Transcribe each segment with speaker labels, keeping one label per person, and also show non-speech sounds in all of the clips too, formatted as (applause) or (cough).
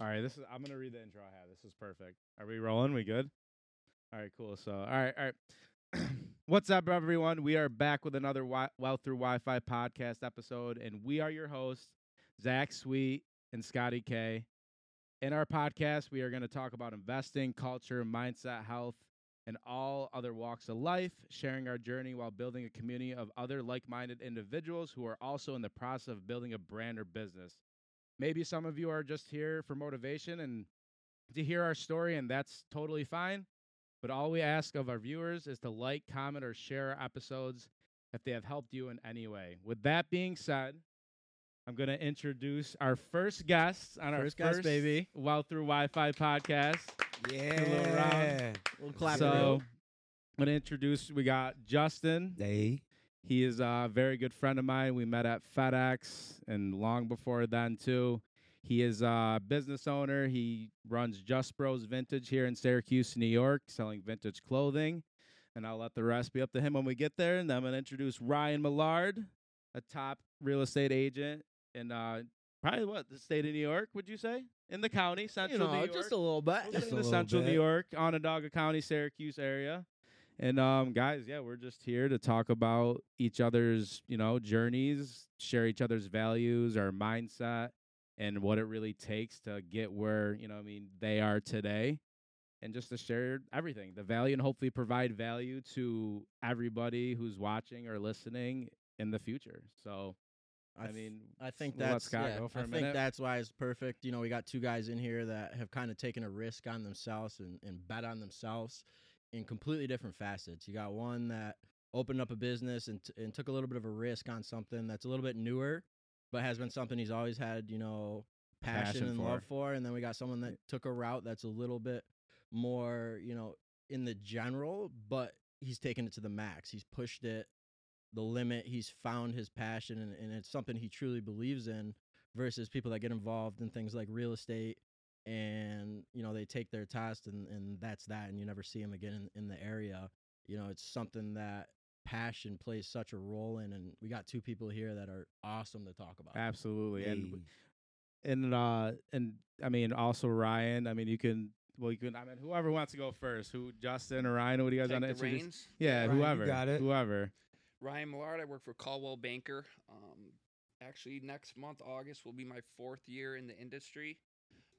Speaker 1: All right, this is. I'm gonna read the intro I have. This is perfect. Are we rolling? We good? All right, cool. So, all right, all right. (clears throat) What's up, everyone? We are back with another wi- Wealth Through Wi-Fi podcast episode, and we are your hosts, Zach Sweet and Scotty K. In our podcast, we are going to talk about investing, culture, mindset, health, and all other walks of life, sharing our journey while building a community of other like-minded individuals who are also in the process of building a brand or business. Maybe some of you are just here for motivation and to hear our story, and that's totally fine. But all we ask of our viewers is to like, comment, or share our episodes if they have helped you in any way. With that being said, I'm going to introduce our first guest on
Speaker 2: First
Speaker 1: our
Speaker 2: guest,
Speaker 1: first
Speaker 2: baby.
Speaker 1: Wealth Through Wi-Fi podcast.
Speaker 3: Yeah.
Speaker 1: little round.
Speaker 2: We'll clap
Speaker 1: so I'm going to introduce. We got Justin.
Speaker 3: They.
Speaker 1: He is a very good friend of mine. We met at FedEx and long before then too. He is a business owner. He runs Just Bros Vintage here in Syracuse, New York, selling vintage clothing. And I'll let the rest be up to him when we get there. And then I'm going to introduce Ryan Millard, a top real estate agent in uh, probably what the state of New York, would you say? In the county,
Speaker 2: You
Speaker 1: central
Speaker 2: know,
Speaker 1: New York
Speaker 2: just a little bit.
Speaker 1: in
Speaker 3: Just a
Speaker 1: the
Speaker 3: little
Speaker 1: central New. York, Onondaga County, Syracuse area. And um, guys, yeah, we're just here to talk about each other's, you know, journeys, share each other's values, our mindset, and what it really takes to get where, you know, I mean, they are today. And just to share everything, the value, and hopefully provide value to everybody who's watching or listening in the future. So, I,
Speaker 2: th-
Speaker 1: mean,
Speaker 2: I think
Speaker 1: we'll
Speaker 2: that's
Speaker 1: Scott
Speaker 2: yeah,
Speaker 1: go for
Speaker 2: I think
Speaker 1: minute.
Speaker 2: that's why it's perfect. You know, we got two guys in here that have kind of taken a risk on themselves and, and bet on themselves in completely different facets. You got one that opened up a business and, t- and took a little bit of a risk on something that's a little bit newer, but has been something he's always had, you know, passion,
Speaker 1: Passion
Speaker 2: and
Speaker 1: for.
Speaker 2: love for. And then we got someone that took a route that's a little bit more, you know, in the general, but he's taken it to the max. He's pushed it the limit. He's found his passion, and, and it's something he truly believes in. Versus people that get involved in things like real estate, and you know they take their test, and and that's that, and you never see them again in, in the area. You know, it's something that passion plays such a role in, and we got two people here that are awesome to talk about.
Speaker 1: absolutely. And
Speaker 3: Hey.
Speaker 1: and uh and I mean also Ryan. I mean you can well you can I mean whoever wants to go first. Who Justin or Ryan? What do you guys want to
Speaker 4: the
Speaker 1: introduce?
Speaker 4: reins.
Speaker 1: Yeah,
Speaker 3: Ryan,
Speaker 1: whoever.
Speaker 3: got it.
Speaker 1: Whoever.
Speaker 4: Ryan Millard. I work for Coldwell Banker. Um, actually, next month, August, will be my fourth year in the industry.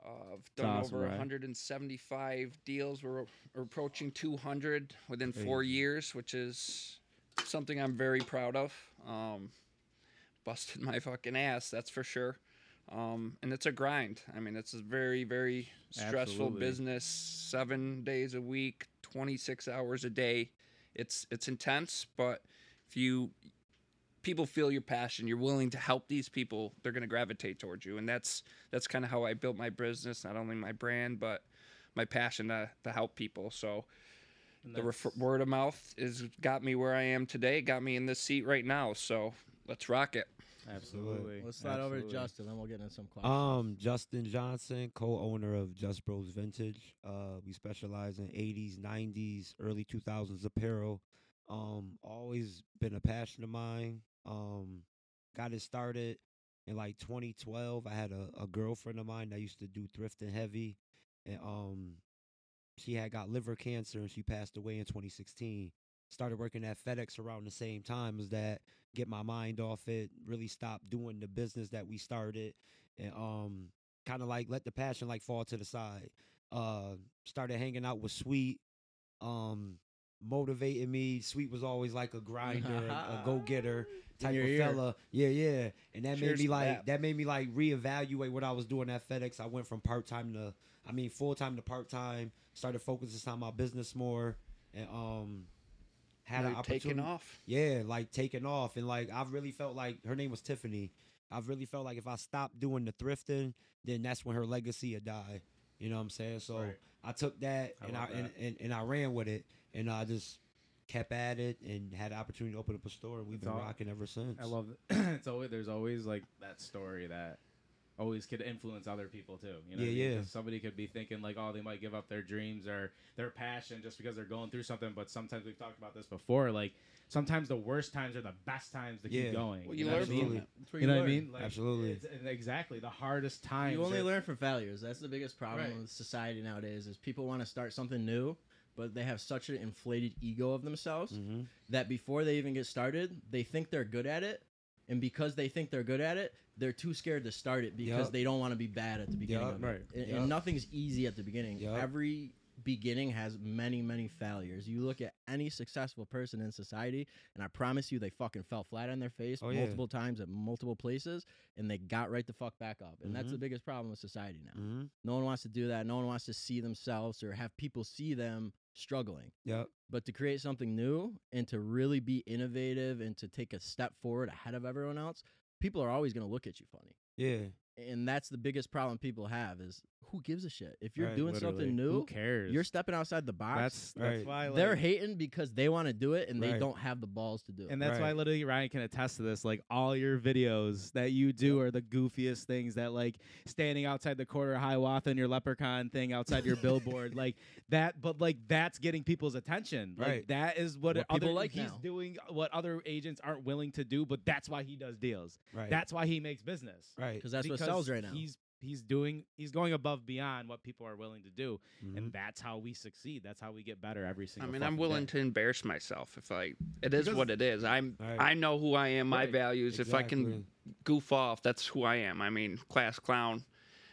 Speaker 4: Uh, I've done
Speaker 1: awesome,
Speaker 4: over
Speaker 1: Ryan.
Speaker 4: 175 deals. We're, we're approaching 200 within four
Speaker 1: Crazy.
Speaker 4: years, which is something I'm very proud of. Um, busted my fucking ass, that's for sure. Um, and it's a grind. I mean, it's a very, very stressful
Speaker 1: Absolutely.
Speaker 4: business. Seven days a week, 26 hours a day. It's it's intense, but if you people feel your passion, you're willing to help these people, they're going to gravitate towards you, and that's that's kind of how I built my business, not only my brand, but my passion to, to help people. So the
Speaker 1: that's-
Speaker 4: refer- word of mouth is got me where I am today, got me in this seat right now. So let's rock it.
Speaker 1: Absolutely.
Speaker 2: Let's slide over to Justin, then we'll get into some questions.
Speaker 3: Um, Justin Johnson, co-owner of Just Bros Vintage. Uh, we specialize in 80s, 90s, early 2000s apparel. Um, always been a passion of mine. Um, got it started in like 2012. I had a, a girlfriend of mine that used to do thrifting heavy, and um, she had got liver cancer and she passed away in 2016. Started working at FedEx around the same time as that. Get my mind off it. Really stop doing the business that we started, and um, kind of like let the passion like fall to the side. Uh, started hanging out with Sweet. Um, motivated me. Sweet was always like a (laughs) grinder, a, a go getter type of
Speaker 2: ear.
Speaker 3: fella. Yeah, yeah. And that
Speaker 4: Cheers
Speaker 3: made me like
Speaker 4: that.
Speaker 3: that made me like reevaluate what I was doing at FedEx. I went from part time to I mean full time to part time. Started focusing on my business more, and um had an opportunity.
Speaker 4: taking off.
Speaker 3: Yeah, like taking off, and like I've really felt like her name was Tiffany. I've really felt like if I stopped doing the thrifting, then that's when her legacy would die. You know what I'm saying? So
Speaker 1: Right.
Speaker 3: I took that
Speaker 1: I
Speaker 3: and I and, and, and I ran with it, and I just kept at it and had the opportunity to open up a store, we've
Speaker 1: It's
Speaker 3: been
Speaker 1: all-
Speaker 3: rocking ever since.
Speaker 1: I love it. (clears throat) it's always there's always like that story that always could influence other people too. You know, what I
Speaker 3: Yeah,
Speaker 1: mean?
Speaker 3: yeah.
Speaker 1: 'Cause Somebody could be thinking like, oh, they might give up their dreams or their passion just because they're going through something. But sometimes we've talked about this before. Like sometimes the worst times are the best times to
Speaker 3: Yeah.
Speaker 1: keep going.
Speaker 4: Well,
Speaker 1: you
Speaker 4: you
Speaker 1: know
Speaker 4: learn
Speaker 1: what I mean?
Speaker 4: from
Speaker 3: Absolutely.
Speaker 4: it.
Speaker 1: You know what I mean? Like,
Speaker 3: Absolutely.
Speaker 1: it's- and exactly. The hardest times.
Speaker 2: You only
Speaker 1: are-
Speaker 2: learn from failures. That's the biggest problem
Speaker 1: Right.
Speaker 2: with society nowadays. Is people want to start something new, but they have such an inflated ego of themselves
Speaker 3: hmm
Speaker 2: that before they even get started, they think they're good at it, and because they think they're good at it, they're too scared to start it because
Speaker 3: Yup.
Speaker 2: they don't want to be bad at the beginning it.
Speaker 1: Right.
Speaker 2: And,
Speaker 3: Yup.
Speaker 2: and nothing's easy at the beginning. Every beginning has many, many failures. You look at any successful person in society, and I promise you, they fucking fell flat on their face
Speaker 3: Oh, yeah.
Speaker 2: multiple times at multiple places, and they got right the fuck back up. And that's the
Speaker 3: Mhm.
Speaker 2: biggest problem with society now.
Speaker 3: hmm
Speaker 2: No one wants to do that. No one wants to see themselves or have people see them struggling.
Speaker 3: Yep.
Speaker 2: But to create something new and to really be innovative and to take a step forward ahead of everyone else, people are always going to look at you funny.
Speaker 3: Yeah.
Speaker 2: And that's the biggest problem people have is who gives a shit? If you're
Speaker 3: Right,
Speaker 2: doing
Speaker 1: Literally.
Speaker 2: something new,
Speaker 1: Who cares?
Speaker 2: you're stepping outside the box.
Speaker 1: that's that's
Speaker 3: Right.
Speaker 1: why like,
Speaker 2: they're hating because they want to do it and they don't have the balls to do it.
Speaker 1: And that's why literally Ryan can attest to this. Like all your videos that you do are the goofiest things that like standing outside the quarter of Hiawatha and your leprechaun thing outside your (laughs) billboard. Like that but like that's getting people's attention. Like
Speaker 3: Right.
Speaker 1: that is what,
Speaker 2: What
Speaker 1: other
Speaker 2: people like
Speaker 1: he's
Speaker 2: now.
Speaker 1: doing what other agents aren't willing to do, but that's why he does deals.
Speaker 3: Right.
Speaker 1: That's why he makes business.
Speaker 3: right.
Speaker 2: because that's what sells right now.
Speaker 1: He's he's doing he's going above beyond what people are willing to do.
Speaker 3: Mhm.
Speaker 1: And that's how we succeed. That's how we get better every single I
Speaker 4: mean, I'm willing
Speaker 1: day.
Speaker 4: to embarrass myself if I. It is
Speaker 1: Because-
Speaker 4: what it is. I'm.
Speaker 3: Right.
Speaker 4: I know who I am. My
Speaker 1: Right.
Speaker 4: values. If I can goof off, that's who I am. I mean, class clown.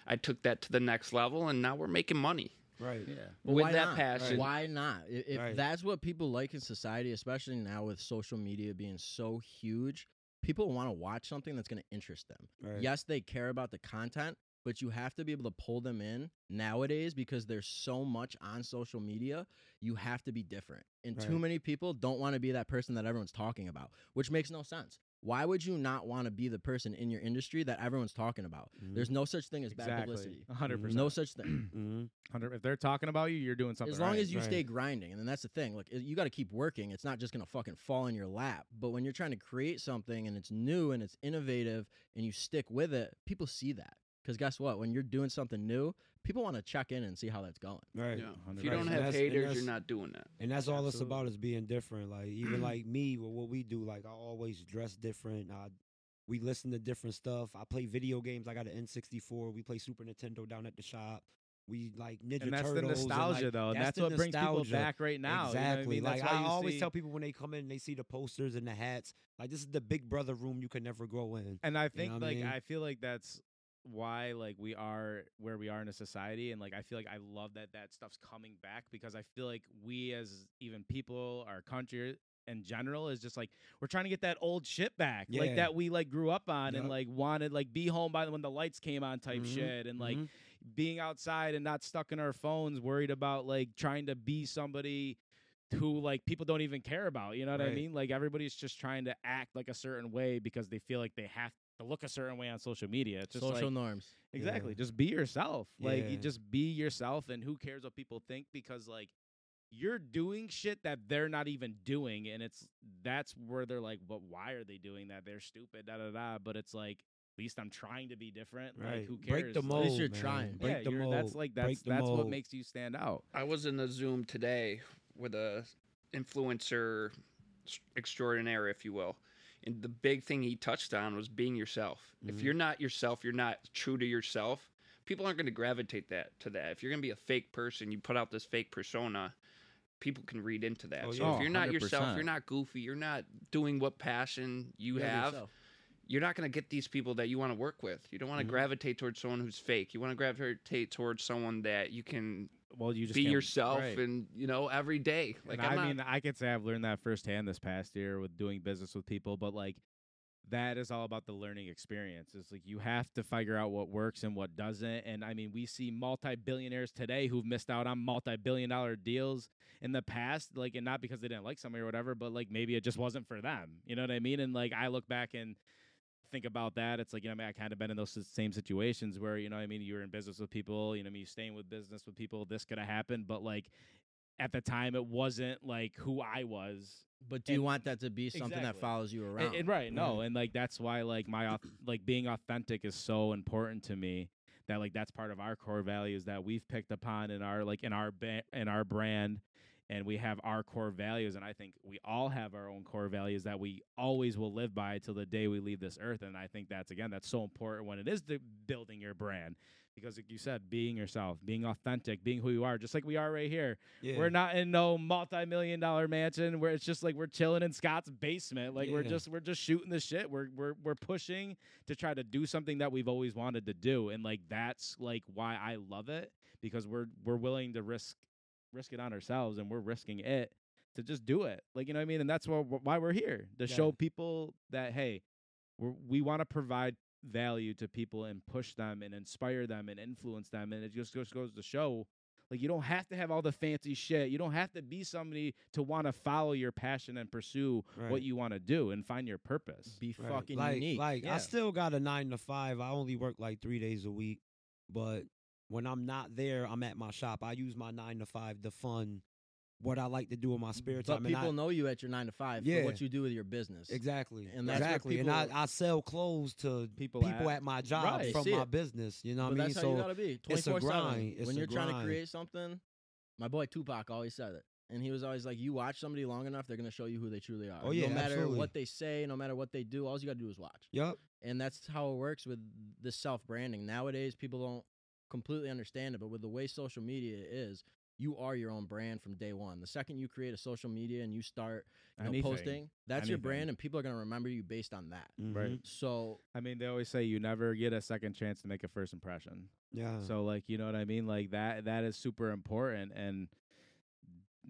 Speaker 4: I took that to the next level, and now we're making money
Speaker 3: Right.
Speaker 1: Yeah.
Speaker 2: But
Speaker 4: with
Speaker 2: why
Speaker 4: that
Speaker 2: not?
Speaker 4: passion.
Speaker 2: Why not? If
Speaker 3: Right.
Speaker 2: that's what people like in society, especially now with social media being so huge, people want to watch something that's going to interest them.
Speaker 3: Right.
Speaker 2: Yes, they care about the content, but you have to be able to pull them in nowadays because there's so much on social media. You have to be different. And too many people don't want to be that person that everyone's talking about, which makes no sense. Why would you not want to be the person in your industry that everyone's talking about?
Speaker 3: Mhm.
Speaker 2: There's no such thing as bad publicity.
Speaker 1: A hundred
Speaker 3: Mhm.
Speaker 1: percent.
Speaker 2: No such thing. (clears throat)
Speaker 3: Mhm.
Speaker 1: Hundred. If they're talking about you, you're doing something.
Speaker 2: as long
Speaker 1: right.
Speaker 2: as you
Speaker 3: Right.
Speaker 2: stay grinding and then that's the thing like you got to keep working it's not just going to fucking fall in your lap but when you're trying to create something and it's new and it's innovative and you stick with it people see that because guess what when you're doing something new people want to check in and see how that's going
Speaker 3: Right.
Speaker 4: Yeah. If you don't have haters, you're not doing that.
Speaker 3: And that's all it's about is being different. Like even mm-hmm. like me, with what we do, like I always dress different. I, we listen to different stuff. I play video games. I got an N64. We play Super Nintendo down at the shop. We like Ninja
Speaker 1: and that's the
Speaker 3: Turtles. and,
Speaker 1: nostalgia
Speaker 3: like,
Speaker 1: though, and that's, what brings people back right now. you know I
Speaker 3: Exactly.
Speaker 1: mean?
Speaker 3: Like
Speaker 1: That's
Speaker 3: I
Speaker 1: you
Speaker 3: always
Speaker 1: see-
Speaker 3: tell people when they come in, and they see the posters and the hats. Like this is the Big Brother room you can never grow in.
Speaker 1: And I think
Speaker 3: what I
Speaker 1: like
Speaker 3: mean?
Speaker 1: I feel like that's why like we are where we are in a society and like I feel like I love that that stuff's coming back because I feel like we as even people our country in general is just like we're trying to get that old shit back like that we like grew up on and like wanted like be home by the when the lights came on type
Speaker 3: Mhm,
Speaker 1: shit and like
Speaker 3: mhm.
Speaker 1: being outside and not stuck in our phones worried about like trying to be somebody who like people don't even care about you know what i mean? Like everybody's just trying to act like a certain way because they feel like they have to look a certain way on social media it's just
Speaker 2: social
Speaker 1: like
Speaker 2: norms
Speaker 1: exactly
Speaker 3: Yeah.
Speaker 1: just be yourself like you just be yourself and who cares what people think because like you're doing shit that they're not even doing and it's that's where they're like but why are they doing that they're stupid da da da but it's like at least i'm trying to be different like
Speaker 3: Right.
Speaker 1: who
Speaker 3: Break
Speaker 1: cares
Speaker 3: the
Speaker 1: Like,
Speaker 3: mold.
Speaker 2: least you're
Speaker 3: man.
Speaker 2: trying.
Speaker 3: Break
Speaker 1: yeah,
Speaker 3: the
Speaker 1: you're-
Speaker 3: mold.
Speaker 1: that's like
Speaker 3: Break
Speaker 1: that's
Speaker 3: the
Speaker 1: that's what makes you stand out.
Speaker 4: I was in a Zoom today with a influencer extraordinaire, if you will. And the big thing he touched on was being yourself. If
Speaker 3: Mhm.
Speaker 4: you're not yourself, you're not true to yourself. People aren't going to gravitate that to that. If you're going to be a fake person, you put out this fake persona. People can read into that.
Speaker 3: Oh,
Speaker 4: so
Speaker 3: yeah.
Speaker 4: if you're not yourself,
Speaker 1: 100%.
Speaker 4: you're not goofy, you're not doing what passion you have,
Speaker 2: yourself.
Speaker 4: you're not going to get these people that you want to work with. You don't want to
Speaker 3: Mhm.
Speaker 4: gravitate towards someone who's fake. You want to gravitate towards someone that you can
Speaker 1: Well, you just
Speaker 4: be yourself
Speaker 1: right.
Speaker 4: and you know every day. Like
Speaker 1: I
Speaker 4: not,
Speaker 1: mean, I could say I've learned that firsthand this past year with doing business with people, but like that is all about the learning experience. It's like you have to figure out what works and what doesn't. And I mean, we see multi-billionaires today who've missed out on multi-billion dollar deals in the past, like, and not because they didn't like somebody or whatever, but like maybe it just wasn't for them. You know what I mean? And like I look back and think about that. It's like, you know, I mean, I kind of been in those same situations where, you know, I mean, you're in business with people, you know, I mean, you staying with business with people, this could have happened, but like at the time it wasn't like who I was.
Speaker 2: But do you want that to be something that follows you around?
Speaker 1: and right, no, mm-hmm. and like that's why like my like being authentic is so important to me. That like that's part of our core values that we've picked upon in our like in our ba- in our brand, and we have our core values. And I think we all have our own core values that we always will live by till the day we leave this earth. And I think that's again that's so important when it is the building your brand because like you said, being yourself, being authentic, being who you are, just like we are right here.
Speaker 3: Yeah.
Speaker 1: We're not in no multi-million dollar mansion where it's just like we're chilling in Scott's basement. Like we're just we're just shooting the shit. We're we're we're pushing to try to do something that we've always wanted to do, and like that's like why I love it because we're we're willing to risk risk it on ourselves, and we're risking it to just do it. Like you know what I mean, and that's why why we're here to
Speaker 3: Yeah.
Speaker 1: show people that hey, we're, we want to provide value to people and push them and inspire them and influence them, and it just goes goes to show like you don't have to have all the fancy shit. You don't have to be somebody to want to follow your passion and pursue what you want to do and find your purpose.
Speaker 2: be
Speaker 3: Right.
Speaker 2: fucking
Speaker 3: like,
Speaker 2: unique.
Speaker 3: Like
Speaker 1: Yeah.
Speaker 3: I still got a nine to five. I only work like three days a week, but when I'm not there, I'm at my shop. I use my nine to five to fund what I like to do in my mm, spare
Speaker 2: but
Speaker 3: time. and
Speaker 2: people
Speaker 3: I,
Speaker 2: know you at your nine to five
Speaker 3: Yeah.
Speaker 2: for what you do with your business.
Speaker 3: exactly,
Speaker 2: And that's
Speaker 3: exactly. and I, I sell clothes to
Speaker 1: People
Speaker 3: people,
Speaker 1: at-
Speaker 3: at, my job
Speaker 2: Right,
Speaker 3: from my
Speaker 2: it.
Speaker 3: business. You know
Speaker 2: But
Speaker 3: what I mean?
Speaker 2: that's how you
Speaker 3: So
Speaker 2: gotta be.
Speaker 3: it's a
Speaker 2: 24
Speaker 3: grind.
Speaker 2: When you're trying to create something, my boy Tupac always said it. And he was always like, You watch somebody long enough, they're gonna show you who they truly are.
Speaker 3: Oh, yeah,
Speaker 2: no matter
Speaker 3: absolutely.
Speaker 2: what they say, no matter what they do, all you gotta do is watch.
Speaker 3: yep.
Speaker 2: And that's how it works with the self branding. Nowadays people don't completely understand it, but with the way social media is, you are your own brand from day one. The second you create a social media and you start you know,
Speaker 1: Anything.
Speaker 2: posting, that's your brand, and people are gonna remember you based on that.
Speaker 1: Right.
Speaker 3: Mhm.
Speaker 2: So
Speaker 1: I mean, they always say you never get a second chance to make a first impression.
Speaker 3: Yeah.
Speaker 1: So like, you know what I mean? Like that that is super important and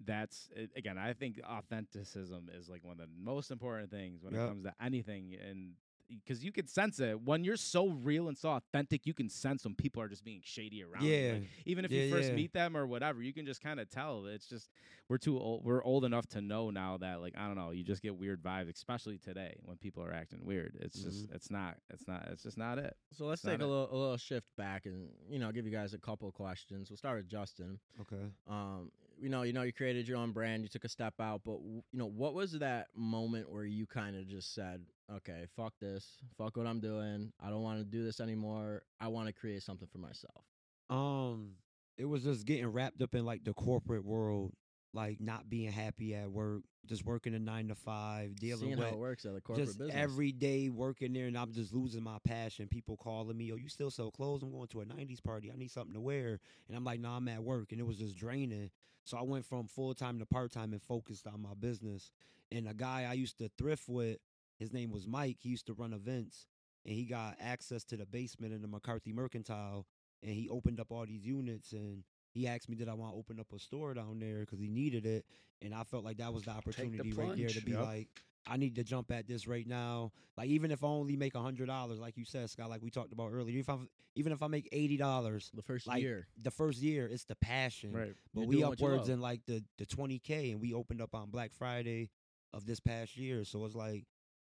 Speaker 1: that's again, I think authenticism is like one of the most important things when it comes to anything and because you can sense it when you're so real and so authentic. You can sense when people are just being shady around. you.
Speaker 3: Yeah.
Speaker 1: Like, even if
Speaker 3: Yeah,
Speaker 1: you first
Speaker 3: yeah.
Speaker 1: meet them or whatever, you can just kind of tell. It's just we're too old. We're old enough to know now that like I don't know. You just get weird vibes, especially today when people are acting weird. It's just
Speaker 3: Mm-hmm.
Speaker 1: it's not it's not it's just not it.
Speaker 2: So let's
Speaker 1: It's
Speaker 2: take a
Speaker 1: it.
Speaker 2: little, a little shift back and you know give you guys a couple of questions. We'll start with Justin.
Speaker 3: Okay.
Speaker 2: Um, you know, you know, you created your own brand, you took a step out, but w- you know, what was that moment where you kind of just said, "Okay, fuck this, fuck what I'm doing. I don't want to do this anymore. I want to create something for myself."
Speaker 3: Um, it was just getting wrapped up in like the corporate world, like not being happy at work, just working a nine to five, dealing
Speaker 2: Seeing
Speaker 3: with
Speaker 2: how it works at the corporate
Speaker 3: just
Speaker 2: business.
Speaker 3: every day working there, and I'm just losing my passion. People calling me, "Oh, you still sell clothes? I'm going to a '90s party. I need something to wear." And I'm like, "No, I'm at work," and it was just draining. So I went from full time to part time and focused on my business. And a guy I used to thrift with, his name was Mike. He used to run events, and he got access to the basement in the McCarthy Mercantile, and he opened up all these units and. He asked me, "Did I want to open up a store down there?" Because he needed it, and I felt like that was the opportunity right there to be
Speaker 1: Yep.
Speaker 3: like, I need to jump at this right now. Like even if I only make a hundred dollars, like you said, Scott, like we talked about earlier, if I even if I make eighty dollars
Speaker 2: the first
Speaker 3: like,
Speaker 2: year.
Speaker 3: the first year, it's the passion.
Speaker 1: Right.
Speaker 3: But
Speaker 2: You're
Speaker 3: we
Speaker 2: doing what you
Speaker 3: upwards in like the the twenty k, and we opened up on Black Friday of this past year. So it's like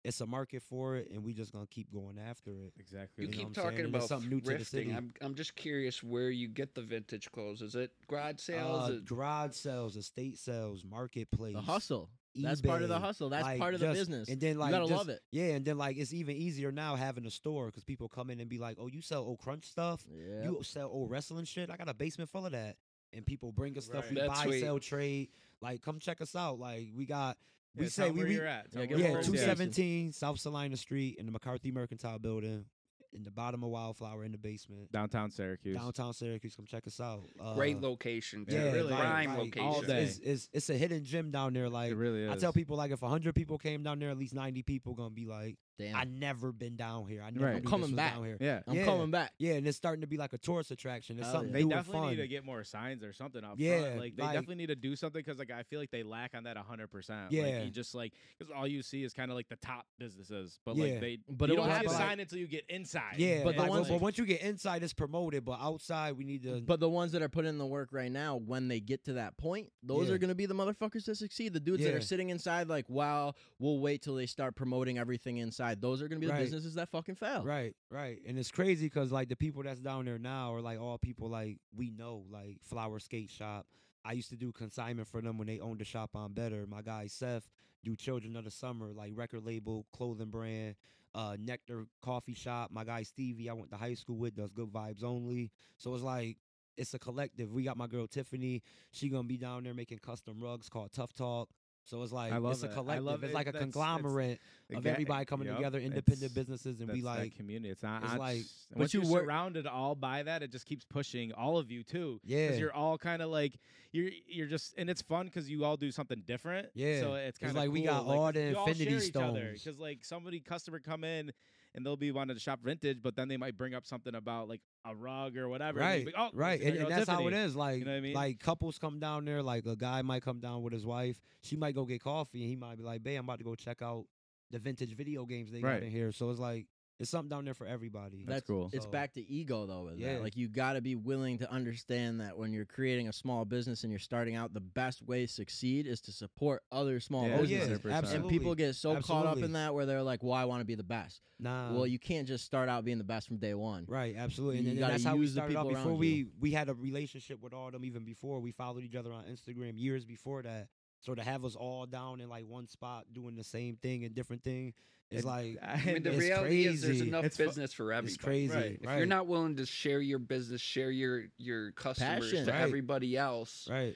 Speaker 3: it's a market for it, and we just gonna keep going after it.
Speaker 1: Exactly.
Speaker 4: You
Speaker 3: know
Speaker 4: keep
Speaker 3: what I'm saying?
Speaker 4: talking about
Speaker 3: something new to the city.
Speaker 4: I'm I'm just curious where you get the vintage clothes. Is it garage sales?
Speaker 3: Uh,
Speaker 4: Is-
Speaker 3: garage sales, estate sales, marketplace,
Speaker 2: The hustle. That's part of the hustle. That's
Speaker 3: like,
Speaker 2: part of the business.
Speaker 3: And then like
Speaker 2: you gotta
Speaker 3: just-
Speaker 2: love it.
Speaker 3: Yeah, and then like it's even easier now having a store because people come in and be like, "Oh, you sell old crunch stuff?
Speaker 2: Yeah.
Speaker 3: You sell old wrestling shit? I got a basement full of that." And people bring us stuff
Speaker 1: Right.
Speaker 3: we
Speaker 4: That's
Speaker 3: buy,
Speaker 4: sweet.
Speaker 3: sell, trade. Like, come check us out. Like, we got we
Speaker 1: Yeah,
Speaker 3: say
Speaker 1: tell 'em
Speaker 3: we,
Speaker 1: where
Speaker 3: we
Speaker 1: you're at. Tell
Speaker 2: Yeah,
Speaker 1: 'em
Speaker 2: give
Speaker 1: where
Speaker 2: them
Speaker 3: yeah
Speaker 2: a
Speaker 1: you're
Speaker 3: two
Speaker 1: at.
Speaker 2: location.
Speaker 3: seventeen South Salina Street in the McCarthy Mercantile Building, in the bottom of Wildflower in the basement,
Speaker 1: downtown Syracuse.
Speaker 3: downtown Syracuse. Come check us out. Uh,
Speaker 4: Great location. too.
Speaker 3: Yeah,
Speaker 1: really
Speaker 4: prime
Speaker 3: like,
Speaker 4: location.
Speaker 1: all day.
Speaker 3: It's, it's it's a hidden gem down there. Like
Speaker 1: it really is.
Speaker 3: I tell people, like if hundred people came down there, at least ninety people gonna be like,
Speaker 2: Damn.
Speaker 3: I never been down here. I never
Speaker 1: Right.
Speaker 3: knew
Speaker 1: I'm
Speaker 3: this
Speaker 2: coming
Speaker 3: was
Speaker 2: back.
Speaker 3: down here.
Speaker 1: Yeah.
Speaker 2: I'm
Speaker 3: yeah.
Speaker 2: coming back.
Speaker 3: Yeah, and it's starting to be like a tourist attraction. It's
Speaker 2: Hell
Speaker 3: something
Speaker 2: yeah.
Speaker 1: They
Speaker 3: new and
Speaker 1: definitely
Speaker 3: fun.
Speaker 1: need to get more signs or something up
Speaker 3: Yeah,
Speaker 1: front. Like they
Speaker 3: like-
Speaker 1: definitely need to do something because like I feel like they lack on that hundred percent.
Speaker 3: Yeah.
Speaker 1: like, you just like because all you see is kind of like the top businesses, but
Speaker 3: Yeah.
Speaker 1: like they
Speaker 2: But
Speaker 1: you
Speaker 2: it
Speaker 1: don't
Speaker 2: will
Speaker 1: see a
Speaker 2: happen.
Speaker 1: sign until you get inside.
Speaker 3: yeah,
Speaker 2: But
Speaker 3: but,
Speaker 2: the
Speaker 3: like,
Speaker 2: ones-
Speaker 3: but once you get inside, it's promoted. But outside, we need to.
Speaker 2: But the ones that are putting in the work right now, when they get to that point, those
Speaker 3: Yeah.
Speaker 2: are going to be the motherfuckers that succeed. The dudes that are sitting inside, like, wow, we'll wait till they start promoting everything inside those are going to be the businesses that fucking fail.
Speaker 3: Right, right. And it's crazy because like the people that's down there now are like all people like we know, like Flower Skate Shop. I used to do consignment for them when they owned the shop on Better. My guy Seth do Children of the Summer, like record label, clothing brand, uh, Nectar Coffee Shop. My guy Stevie, I went to high school with, does Good Vibes Only. So it's like it's a collective. We got my girl Tiffany. She gonna be down there making custom rugs called Tough Talk. So it's like
Speaker 1: I love
Speaker 3: it's a
Speaker 1: it. I
Speaker 3: collective.
Speaker 1: love
Speaker 3: it's
Speaker 1: it.
Speaker 3: like a
Speaker 1: That's- it's-
Speaker 3: conglomerate of everybody coming
Speaker 1: yup,
Speaker 3: together, independent businesses, and we
Speaker 1: that's that
Speaker 3: like
Speaker 1: community. It's not.
Speaker 3: it's
Speaker 1: it's
Speaker 3: like-
Speaker 1: and
Speaker 2: But
Speaker 1: once
Speaker 2: you
Speaker 1: you're
Speaker 2: work-
Speaker 1: surrounded all by that, it just keeps pushing all of you too.
Speaker 3: Yeah.
Speaker 1: because you're all kind of like you're you're just and it's fun because you all do something different.
Speaker 3: Yeah.
Speaker 1: so it's
Speaker 3: It's
Speaker 1: kind of
Speaker 3: like we got
Speaker 1: like,
Speaker 3: all the
Speaker 1: you all
Speaker 3: infinity
Speaker 1: share each other
Speaker 3: stones.
Speaker 1: because like somebody customer come in and they'll be wanting to shop vintage, but then they might bring up something about like a rug or whatever.
Speaker 3: right,
Speaker 1: be, oh,
Speaker 3: right, and, and that's how it is. Tiffany." Like,
Speaker 1: know what I mean?
Speaker 3: like couples come down there. Like a guy might come down with his wife. She might go get coffee, and he might be like, "Babe, I'm about to go check out the vintage video games they
Speaker 1: Right.
Speaker 3: got in here." So it's like it's something down there for everybody.
Speaker 1: That's cool.
Speaker 2: It's
Speaker 3: So-
Speaker 2: back to ego though. With
Speaker 3: Yeah.
Speaker 2: that. Like you got to be willing to understand that when you're creating a small business and you're starting out, the best way to succeed is to support other small
Speaker 1: Yeah,
Speaker 3: oh
Speaker 2: businesses.
Speaker 3: yeah, absolutely.
Speaker 2: And people get so caught up in that where they're like, "Well, I want to be the best."
Speaker 3: nah.
Speaker 2: well, you can't just start out being the best from day one.
Speaker 3: Right, absolutely, and,
Speaker 2: You
Speaker 3: and
Speaker 2: gotta
Speaker 3: that's how we
Speaker 2: use the
Speaker 3: started out. Before we
Speaker 2: you.
Speaker 3: we had a relationship with all of them even before we followed each other on Instagram years before that. So to have us all down in like one spot doing the same thing and different thing is like
Speaker 4: I mean, the
Speaker 3: It's
Speaker 4: reality is there's enough
Speaker 1: It's
Speaker 4: business for everybody.
Speaker 3: it's crazy.
Speaker 1: Right.
Speaker 4: If
Speaker 3: Right.
Speaker 4: you're not willing to share your business, share your your customers
Speaker 2: Passion.
Speaker 4: to
Speaker 3: Right.
Speaker 4: everybody else,
Speaker 3: right,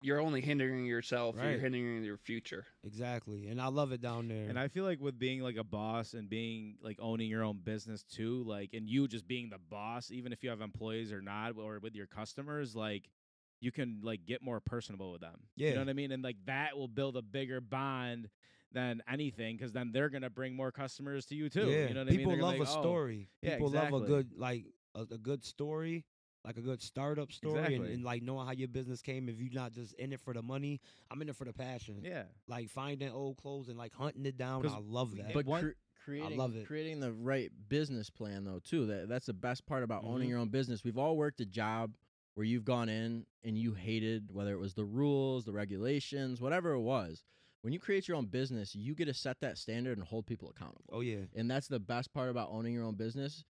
Speaker 4: you're only hindering yourself. and You're hindering your future.
Speaker 3: exactly, and I love it down there.
Speaker 1: And I feel like with being like a boss and being like owning your own business too, like and you just being the boss, even if you have employees or not, or with your customers, like you can like get more personable with them.
Speaker 3: Yeah.
Speaker 1: You know what I mean? And like that will build a bigger bond than anything because then they're gonna bring more customers to you too.
Speaker 3: Yeah,
Speaker 1: You know what
Speaker 3: people
Speaker 1: I mean? They're
Speaker 3: love
Speaker 1: gonna
Speaker 3: a
Speaker 1: like, "Oh."
Speaker 3: story.
Speaker 1: yeah,
Speaker 3: people love a good like a, a good story, like a good startup story, and,
Speaker 1: Exactly.
Speaker 3: and like knowing how your business came. If you're not just in it for the money, I'm in it for the passion.
Speaker 1: Yeah.
Speaker 3: Like finding old clothes and like hunting it down. I love that.
Speaker 2: But
Speaker 1: one-
Speaker 2: cre- creating
Speaker 3: love it.
Speaker 2: creating the right business plan though too. That that's the best part about owning
Speaker 3: Mhm.
Speaker 2: your own business. We've all worked a job where you've gone in and you hated whether it was the rules, the regulations, whatever it was. When you create your own business, you get to set that standard and hold people accountable.
Speaker 3: oh yeah,
Speaker 2: And that's the best part about owning your own business.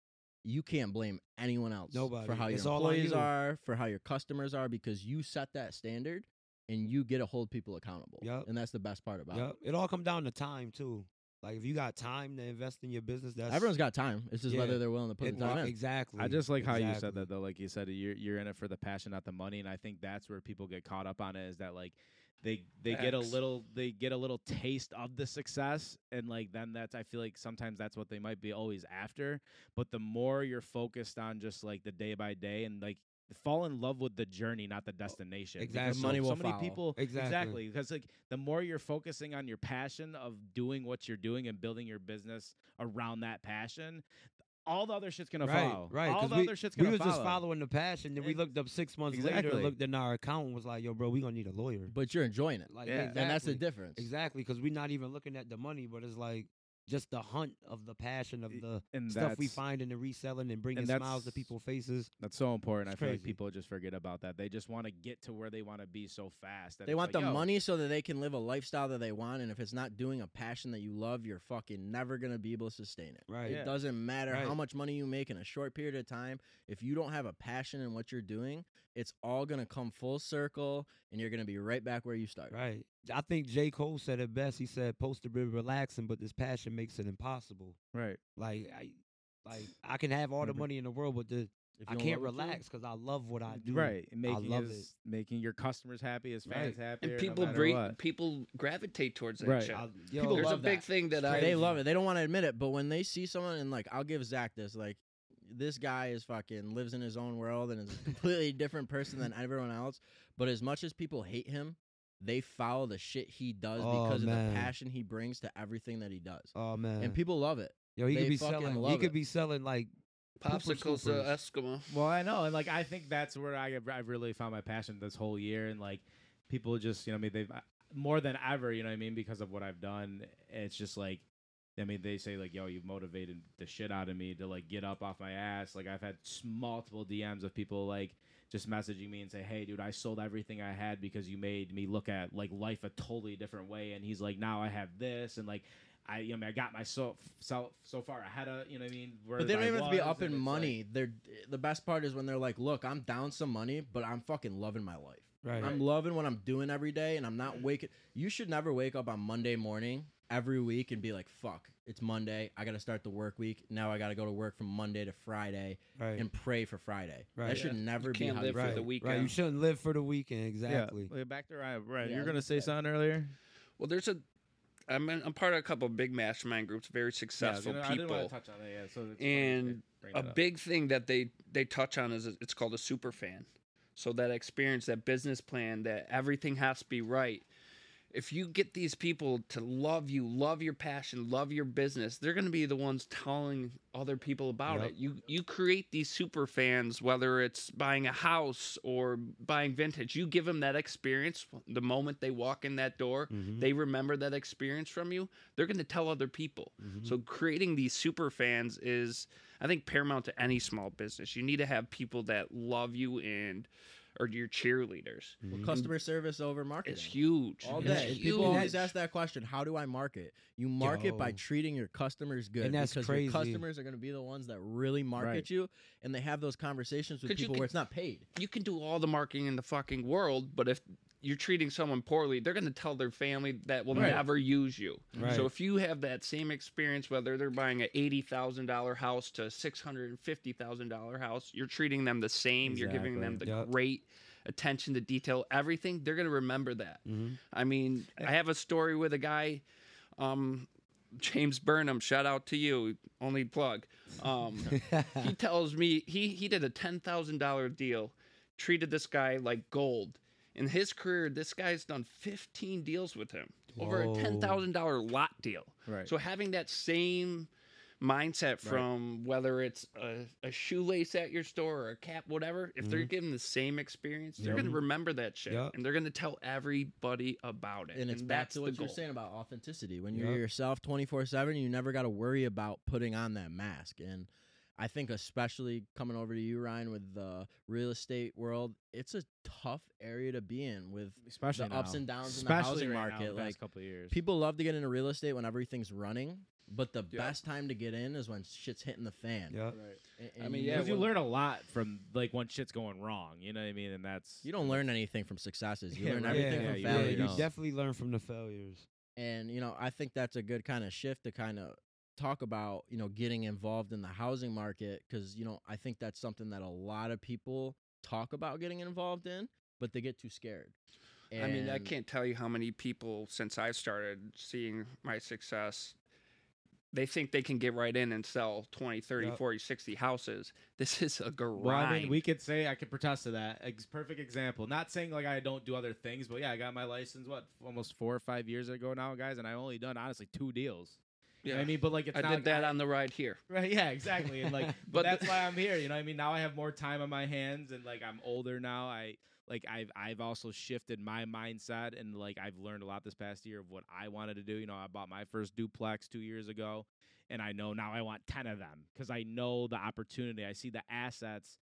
Speaker 2: You can't blame anyone else
Speaker 3: Nobody.
Speaker 2: for how
Speaker 3: It's
Speaker 2: your employees
Speaker 3: you.
Speaker 2: are, for how your customers are, because you set that standard and you get to hold people accountable.
Speaker 3: Yup.
Speaker 2: And that's the best part about
Speaker 3: yeah.
Speaker 2: it.
Speaker 3: It all come down to time too. Like if you got time to invest in your business, that's
Speaker 2: Everyone's got time. It's just
Speaker 3: Yeah.
Speaker 2: whether they're willing to put
Speaker 3: it,
Speaker 2: the time in.
Speaker 3: exactly.
Speaker 1: I just like how you said that though. Like you said, you're you're in it for the passion, not the money, and I think that's where people get caught up on it. Is that like they they get a little they get a little taste of the success, and like then that's I feel like sometimes that's what they might be always after. But the more you're focused on just like the day by day and like fall in love with the journey, not the destination. because
Speaker 3: exactly.
Speaker 1: So,
Speaker 2: Money will
Speaker 1: so many
Speaker 2: follow.
Speaker 1: people
Speaker 3: Exactly.
Speaker 1: exactly because like the more you're focusing on your passion of doing what you're doing and building your business around that passion. All the other shit's gonna
Speaker 3: right,
Speaker 1: follow.
Speaker 3: right.
Speaker 1: all the
Speaker 3: we,
Speaker 1: other shit's gonna follow.
Speaker 3: We was
Speaker 1: follow.
Speaker 3: just following the passion. Then we looked up six months later,
Speaker 1: Exactly.
Speaker 3: looked in our account, and was like, "Yo, bro, we gonna need a lawyer."
Speaker 2: But you're enjoying it.
Speaker 3: Like,
Speaker 1: Yeah.
Speaker 2: And that's the difference.
Speaker 3: Exactly, because we're not even looking at the money, but it's like just the hunt of the passion of the
Speaker 1: and
Speaker 3: stuff we find in the reselling and bringing
Speaker 1: and
Speaker 3: smiles to
Speaker 1: that's-
Speaker 3: people's faces.
Speaker 1: That's so important.
Speaker 3: It's
Speaker 1: I feel like people just forget about that. They just want to get to where they want to be so fast. that
Speaker 2: They want
Speaker 1: like,
Speaker 2: the
Speaker 1: yo,
Speaker 2: money so that they can live a lifestyle that they want. And if it's not doing a passion that you love, you're fucking never going to be able to sustain it.
Speaker 3: Right.
Speaker 2: It
Speaker 1: Yeah.
Speaker 2: doesn't matter how much money you make in a short period of time. If you don't have a passion in what you're doing, it's all going to come full circle and you're going to be right back where you started.
Speaker 3: Right. I think J. Cole said it best. He said, "Post to be relaxing, but this passion makes it impossible."
Speaker 1: Right.
Speaker 3: Like I, like I can have all the money in the world, but the,
Speaker 2: If
Speaker 3: I can't
Speaker 2: love it too,
Speaker 3: relax because I love what I do.
Speaker 1: Right. And Making
Speaker 3: love
Speaker 1: his, making your customers happy, his fans
Speaker 3: Right.
Speaker 1: happy.
Speaker 4: And people bring people gravitate towards that
Speaker 1: Right.
Speaker 4: shit.
Speaker 3: I,
Speaker 2: People
Speaker 3: yo,
Speaker 4: There's a big
Speaker 2: that.
Speaker 4: thing that I.
Speaker 2: They love it. They don't want to admit it, but when they see someone and like, I'll give Zach this, like, this guy is fucking lives in his own world and is a completely different person than everyone else. But as much as people hate him, they follow the shit he does
Speaker 3: Oh,
Speaker 2: because of
Speaker 3: man.
Speaker 2: the passion he brings to everything that he does.
Speaker 3: Oh man.
Speaker 2: And people love it.
Speaker 3: yo, he
Speaker 2: they
Speaker 3: could be selling. He could
Speaker 2: it.
Speaker 3: be selling like
Speaker 4: popsicles
Speaker 3: Scoopers.
Speaker 4: Eskimo.
Speaker 1: Well, I know, and like I think that's where I I really found my passion this whole year, and like people just you know, I mean, they've more than ever, you know, what I mean, because of what I've done. It's just like, I mean, they say like, yo, you've motivated the shit out of me to like get up off my ass. Like I've had multiple DMs of people like just messaging me and say, hey, dude, I sold everything I had because you made me look at like life a totally different way, and he's like, now I have this, and like. I, you know, I got myself so so far ahead of, you know, what I mean.
Speaker 2: But they don't
Speaker 1: I
Speaker 2: even have to be up in
Speaker 1: it's like-
Speaker 2: money. They're the best part is when they're like, "Look, I'm down some money, but I'm fucking loving my life.
Speaker 3: Right.
Speaker 2: I'm loving what I'm doing every day, and I'm not waking." You should never wake up on Monday morning every week and be like, "Fuck, it's Monday. I got to start the work week. Now I got to go to work from Monday to Friday
Speaker 3: right.
Speaker 2: and pray for Friday."
Speaker 3: Right.
Speaker 2: That should
Speaker 4: Yeah.
Speaker 2: never
Speaker 4: You
Speaker 2: be
Speaker 4: can't
Speaker 2: how
Speaker 4: live
Speaker 2: you
Speaker 4: for
Speaker 3: right.
Speaker 2: feel.
Speaker 4: the
Speaker 3: Right.
Speaker 4: weekend.
Speaker 3: You shouldn't live for the weekend. Exactly.
Speaker 1: Yeah. Back to Ryan. Ryan,
Speaker 2: Yeah,
Speaker 1: you're gonna say
Speaker 2: good.
Speaker 1: something earlier.
Speaker 4: Well, there's a. I'm in, I'm part of a couple of big mastermind groups, very
Speaker 1: Yeah, I was
Speaker 4: successful
Speaker 1: gonna- I
Speaker 4: people.
Speaker 1: touch on it. Yeah, so
Speaker 4: And a big thing that they they touch on is it's called a super fan. So that experience, that business plan, that everything has to be right. If you get these people to love you, love your passion, love your business, they're going to be the ones telling other people about
Speaker 3: Yep.
Speaker 4: it. You you create these super fans, whether it's buying a house or buying vintage. You give them that experience the moment they walk in that door.
Speaker 3: Mhm.
Speaker 4: They remember that experience from you. They're going to tell other people.
Speaker 3: Mhm.
Speaker 4: So creating these super fans is, I think, paramount to any small business. You need to have people that love you and are your cheerleaders.
Speaker 3: Mhm.
Speaker 2: Customer service over marketing.
Speaker 4: It's huge.
Speaker 2: All
Speaker 4: It's
Speaker 2: day.
Speaker 3: huge.
Speaker 2: People always ask that question. How do I market? You market by
Speaker 3: Yo.
Speaker 2: treating your customers good
Speaker 3: And that's
Speaker 2: because
Speaker 3: crazy.
Speaker 2: your customers are going to be the ones that really market
Speaker 1: Right.
Speaker 2: you, and they have those conversations with
Speaker 4: 'Cause you
Speaker 2: people
Speaker 4: can-
Speaker 2: where it's not paid.
Speaker 4: You can do all the marketing in the fucking world, but if you're treating someone poorly, they're going to tell their family that will
Speaker 1: Right.
Speaker 4: never use you.
Speaker 3: Right.
Speaker 4: So if you have that same experience, whether they're buying a eighty thousand dollar house to a six hundred and fifty thousand dollar house, you're treating them the same. You're giving them the
Speaker 3: Yep.
Speaker 4: great attention to detail, everything. They're going to remember that.
Speaker 3: Mhm.
Speaker 4: I mean, I have a story with a guy, um, James Burnham. Shout out to you. Only plug. Um, (laughs) he tells me he he did a ten thousand dollar deal, treated this guy like gold. In his career, this guy's done fifteen deals with him over a
Speaker 3: Whoa.
Speaker 4: ten thousand dollar lot deal.
Speaker 1: Right.
Speaker 4: So having that same mindset from whether it's a, a shoelace at your store or a cap, whatever, if they're mm-hmm. given the same experience, they're
Speaker 3: Yep.
Speaker 4: going to remember that shit
Speaker 3: Yep.
Speaker 4: and they're going to tell everybody about it.
Speaker 2: And it's back to what you're saying about authenticity. When you're
Speaker 3: Yep.
Speaker 2: yourself 24 7, you never got to worry about putting on that mask. And I think, especially coming over to you, Ryan, with the real estate world, it's a tough area to be in with
Speaker 1: especially
Speaker 2: the ups and downs in the
Speaker 1: especially
Speaker 2: housing
Speaker 1: right now,
Speaker 2: market,
Speaker 1: the
Speaker 2: like,
Speaker 1: couple of years.
Speaker 2: people love to get into real estate when everything's running. But the
Speaker 4: Yeah.
Speaker 2: best time to get in is when shit's hitting the fan.
Speaker 3: yeah.
Speaker 1: right.
Speaker 2: And-
Speaker 4: I mean,
Speaker 2: you
Speaker 4: yeah,
Speaker 1: Because you learn a lot from like when shit's going wrong. You know what I mean? And that's
Speaker 2: You don't learn anything from successes. You
Speaker 1: Yeah,
Speaker 2: learn
Speaker 1: right.
Speaker 2: everything
Speaker 1: Yeah,
Speaker 2: from
Speaker 3: yeah,
Speaker 1: really
Speaker 2: failures.
Speaker 3: you
Speaker 1: don't.
Speaker 3: definitely learn from the failures.
Speaker 2: and you know, I think that's a good kind of shift to kind of talk about, you know, getting involved in the housing market because you know, I think that's something that a lot of people talk about getting involved in, but they get too scared.
Speaker 4: I mean, I can't tell you how many people since I started seeing my success, they think they can get right in and sell 20, 30,
Speaker 3: Yep.
Speaker 4: 40, 60 houses. (laughs) This is a grind.
Speaker 1: Well, I mean, we could say I could protest to that. Ex- perfect example. Not saying like I don't do other things, but yeah, I got my license what almost four or five years ago now, guys, and I only done honestly two deals. You know what I mean, but like it's not.
Speaker 4: I
Speaker 1: not
Speaker 4: did
Speaker 1: like
Speaker 4: that
Speaker 1: I-
Speaker 4: on the ride here. (laughs)
Speaker 1: Right, yeah, exactly. And like, (laughs) but,
Speaker 4: But the-
Speaker 1: that's why I'm here. You know, what I mean, now I have more time on my hands, and like I'm older now. I like I've I've also shifted my mindset, and like I've learned a lot this past year of what I wanted to do. You know, I bought my first duplex two years ago, and I know now I want ten of them because I know the opportunity. I see the assets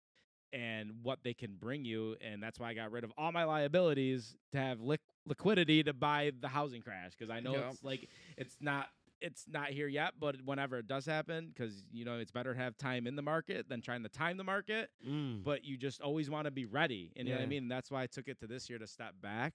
Speaker 1: and what they can bring you, and that's why I got rid of all my liabilities to have liq- liquidity to buy the housing crash because I know
Speaker 4: Yeah.
Speaker 1: it's like it's not it's not here yet, but whenever it does happen, because you know it's better to have time in the market than trying to time the market.
Speaker 3: Mm.
Speaker 1: But you just always want to be ready, and you know what I mean. And that's why I took it to this year to step back,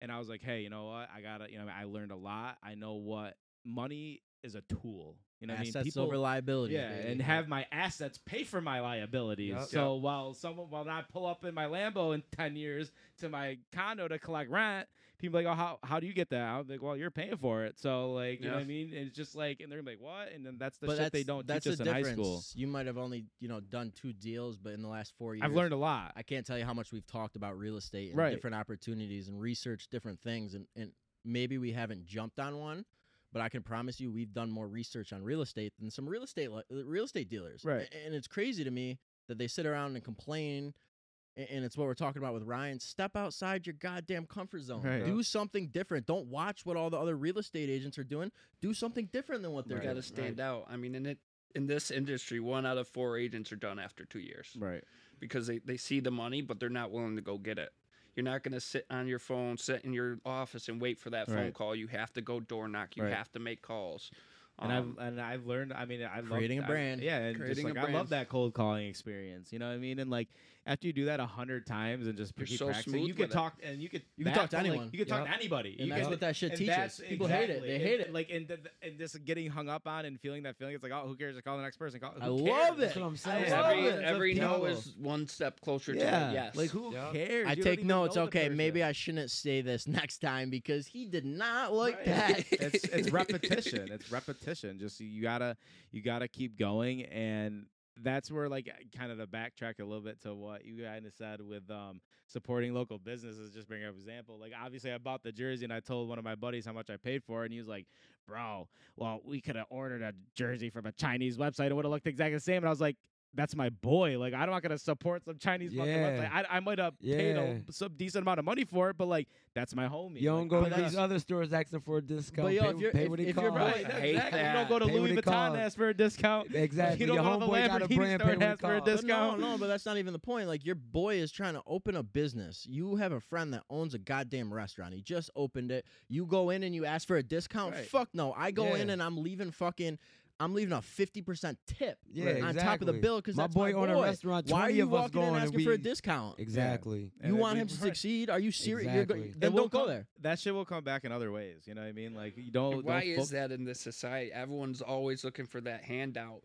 Speaker 1: and I was like, hey, you know what? I gotta, you know, I learned a lot. I know what money is a tool. You know, what I mean, people
Speaker 2: over liabilities.
Speaker 1: yeah,
Speaker 2: baby.
Speaker 1: and have my assets pay for my liabilities.
Speaker 3: Yep.
Speaker 1: So while someone while I pull up in my Lambo in ten years to my condo to collect rent, people are like, oh, how how do you get that? I'm like, well, you're paying for it. So like, you know what I
Speaker 4: Yeah.
Speaker 1: mean? It's just like, and they're like, what? And then that's the
Speaker 2: but
Speaker 1: shit
Speaker 2: that's,
Speaker 1: they don't
Speaker 2: that's
Speaker 1: teach us
Speaker 2: the
Speaker 1: in high
Speaker 2: difference.
Speaker 1: school.
Speaker 2: You might have only, you know, done two deals, but in the last four years,
Speaker 1: I've learned a lot.
Speaker 2: I can't tell you how much we've talked about real estate and
Speaker 1: Right.
Speaker 2: different opportunities and researched different things and, and maybe we haven't jumped on one, but I can promise you we've done more research on real estate than some real estate li- real estate dealers.
Speaker 1: Right.
Speaker 2: And it's crazy to me that they sit around and complain a- and it's what we're talking about with Ryan. Step outside your goddamn comfort zone.
Speaker 1: Right.
Speaker 2: Do something different. Don't watch what all the other real estate agents are doing. Do something different than what they're
Speaker 4: You
Speaker 1: Right.
Speaker 4: Got to stand out. I mean, in it in this industry, one out of four agents are done after two years
Speaker 1: Right.
Speaker 4: because they, they see the money, but they're not willing to go get it. You're not going to sit on your phone, sit in your office and wait for that phone
Speaker 1: Right.
Speaker 4: call. You have to go door knock. You
Speaker 1: Right.
Speaker 4: have to make calls.
Speaker 1: And
Speaker 4: Um,
Speaker 1: I've and I've learned. I mean, I love
Speaker 2: Creating a brand.
Speaker 1: yeah, and
Speaker 4: Creating
Speaker 1: just
Speaker 4: a
Speaker 1: like I love that cold calling experience. You know what I mean? And like after you do that a hundred times and just
Speaker 4: You're
Speaker 1: keep
Speaker 4: so
Speaker 1: practicing, you can
Speaker 4: with it.
Speaker 1: talk and you could
Speaker 2: You can talk to
Speaker 1: but, like,
Speaker 2: anyone.
Speaker 1: you can talk to anybody.
Speaker 2: And
Speaker 1: you
Speaker 2: that's
Speaker 1: can-
Speaker 2: what that shit
Speaker 1: and
Speaker 2: teaches.
Speaker 1: that's-
Speaker 2: People hate it. They hate it.
Speaker 1: Like and, the, and just getting hung up on and feeling that feeling. It's like oh, who cares? Just call the next person. Call, who
Speaker 2: I love it.
Speaker 3: That's what I'm saying.
Speaker 4: every every no is one step closer to
Speaker 3: Yeah.
Speaker 4: a yes.
Speaker 3: Like who
Speaker 1: Yeah.
Speaker 3: cares?
Speaker 2: I
Speaker 3: You
Speaker 2: take notes. Okay, maybe. I shouldn't say this (laughs) next time because he did not like
Speaker 1: Right.
Speaker 2: that. (laughs)
Speaker 1: it's it's (laughs) repetition. It's repetition. Just you gotta you gotta keep going, and that's where like kind of to backtrack a little bit to what you guys said with um supporting local businesses. Just bring up example. Like obviously, I bought the jersey, and I told one of my buddies how much I paid for it, and he was like, "Bro, well, we could have ordered a jersey from a Chinese website. It would have looked exactly the same." And I was like. That's my boy. Like I'm not gonna support some Chinese fucking
Speaker 3: Yeah.
Speaker 1: website. I, I might have paid a, some decent amount of money for it, but like that's my homie.
Speaker 3: You don't
Speaker 1: Like,
Speaker 3: go to these other stores asking for a discount.
Speaker 2: But yo,
Speaker 3: pay,
Speaker 2: if you're-
Speaker 3: pay
Speaker 2: if-
Speaker 3: what it
Speaker 2: if your
Speaker 3: costs.
Speaker 2: boy-
Speaker 1: Right,
Speaker 4: I hate
Speaker 1: exactly. You don't go to
Speaker 3: Pay
Speaker 1: Louis Vuitton and ask for a discount.
Speaker 3: Exactly. (laughs)
Speaker 1: You don't
Speaker 3: Your
Speaker 1: go to the
Speaker 3: got a
Speaker 1: Lamborghini
Speaker 3: brand,
Speaker 1: store and ask for a
Speaker 3: costs.
Speaker 2: But no, no, but that's not even the point. Like your boy is trying to open a business. You have a friend that owns a goddamn restaurant. He just opened it. You go in and you ask for a discount.
Speaker 1: Right.
Speaker 2: Fuck no. I go in and I'm leaving fucking. I'm leaving a fifty percent tip
Speaker 3: Yeah,
Speaker 2: on top of the bill because
Speaker 3: My
Speaker 2: that's
Speaker 3: boy
Speaker 2: my
Speaker 3: own a
Speaker 2: boy.
Speaker 3: restaurant.
Speaker 2: Why are you
Speaker 3: of us
Speaker 2: walking in
Speaker 3: going and
Speaker 2: asking for a discount?
Speaker 3: Exactly.
Speaker 1: And
Speaker 2: You
Speaker 1: it-
Speaker 2: want him to
Speaker 1: right.
Speaker 2: succeed? Are you serious? You're go-
Speaker 3: Exactly.
Speaker 2: then
Speaker 1: will
Speaker 2: don't go there.
Speaker 1: That shit will come back in other ways. You know what I mean? Like you don't.
Speaker 4: Why
Speaker 1: don't
Speaker 4: is
Speaker 1: fo-
Speaker 4: that in this society? Everyone's always looking for that handout,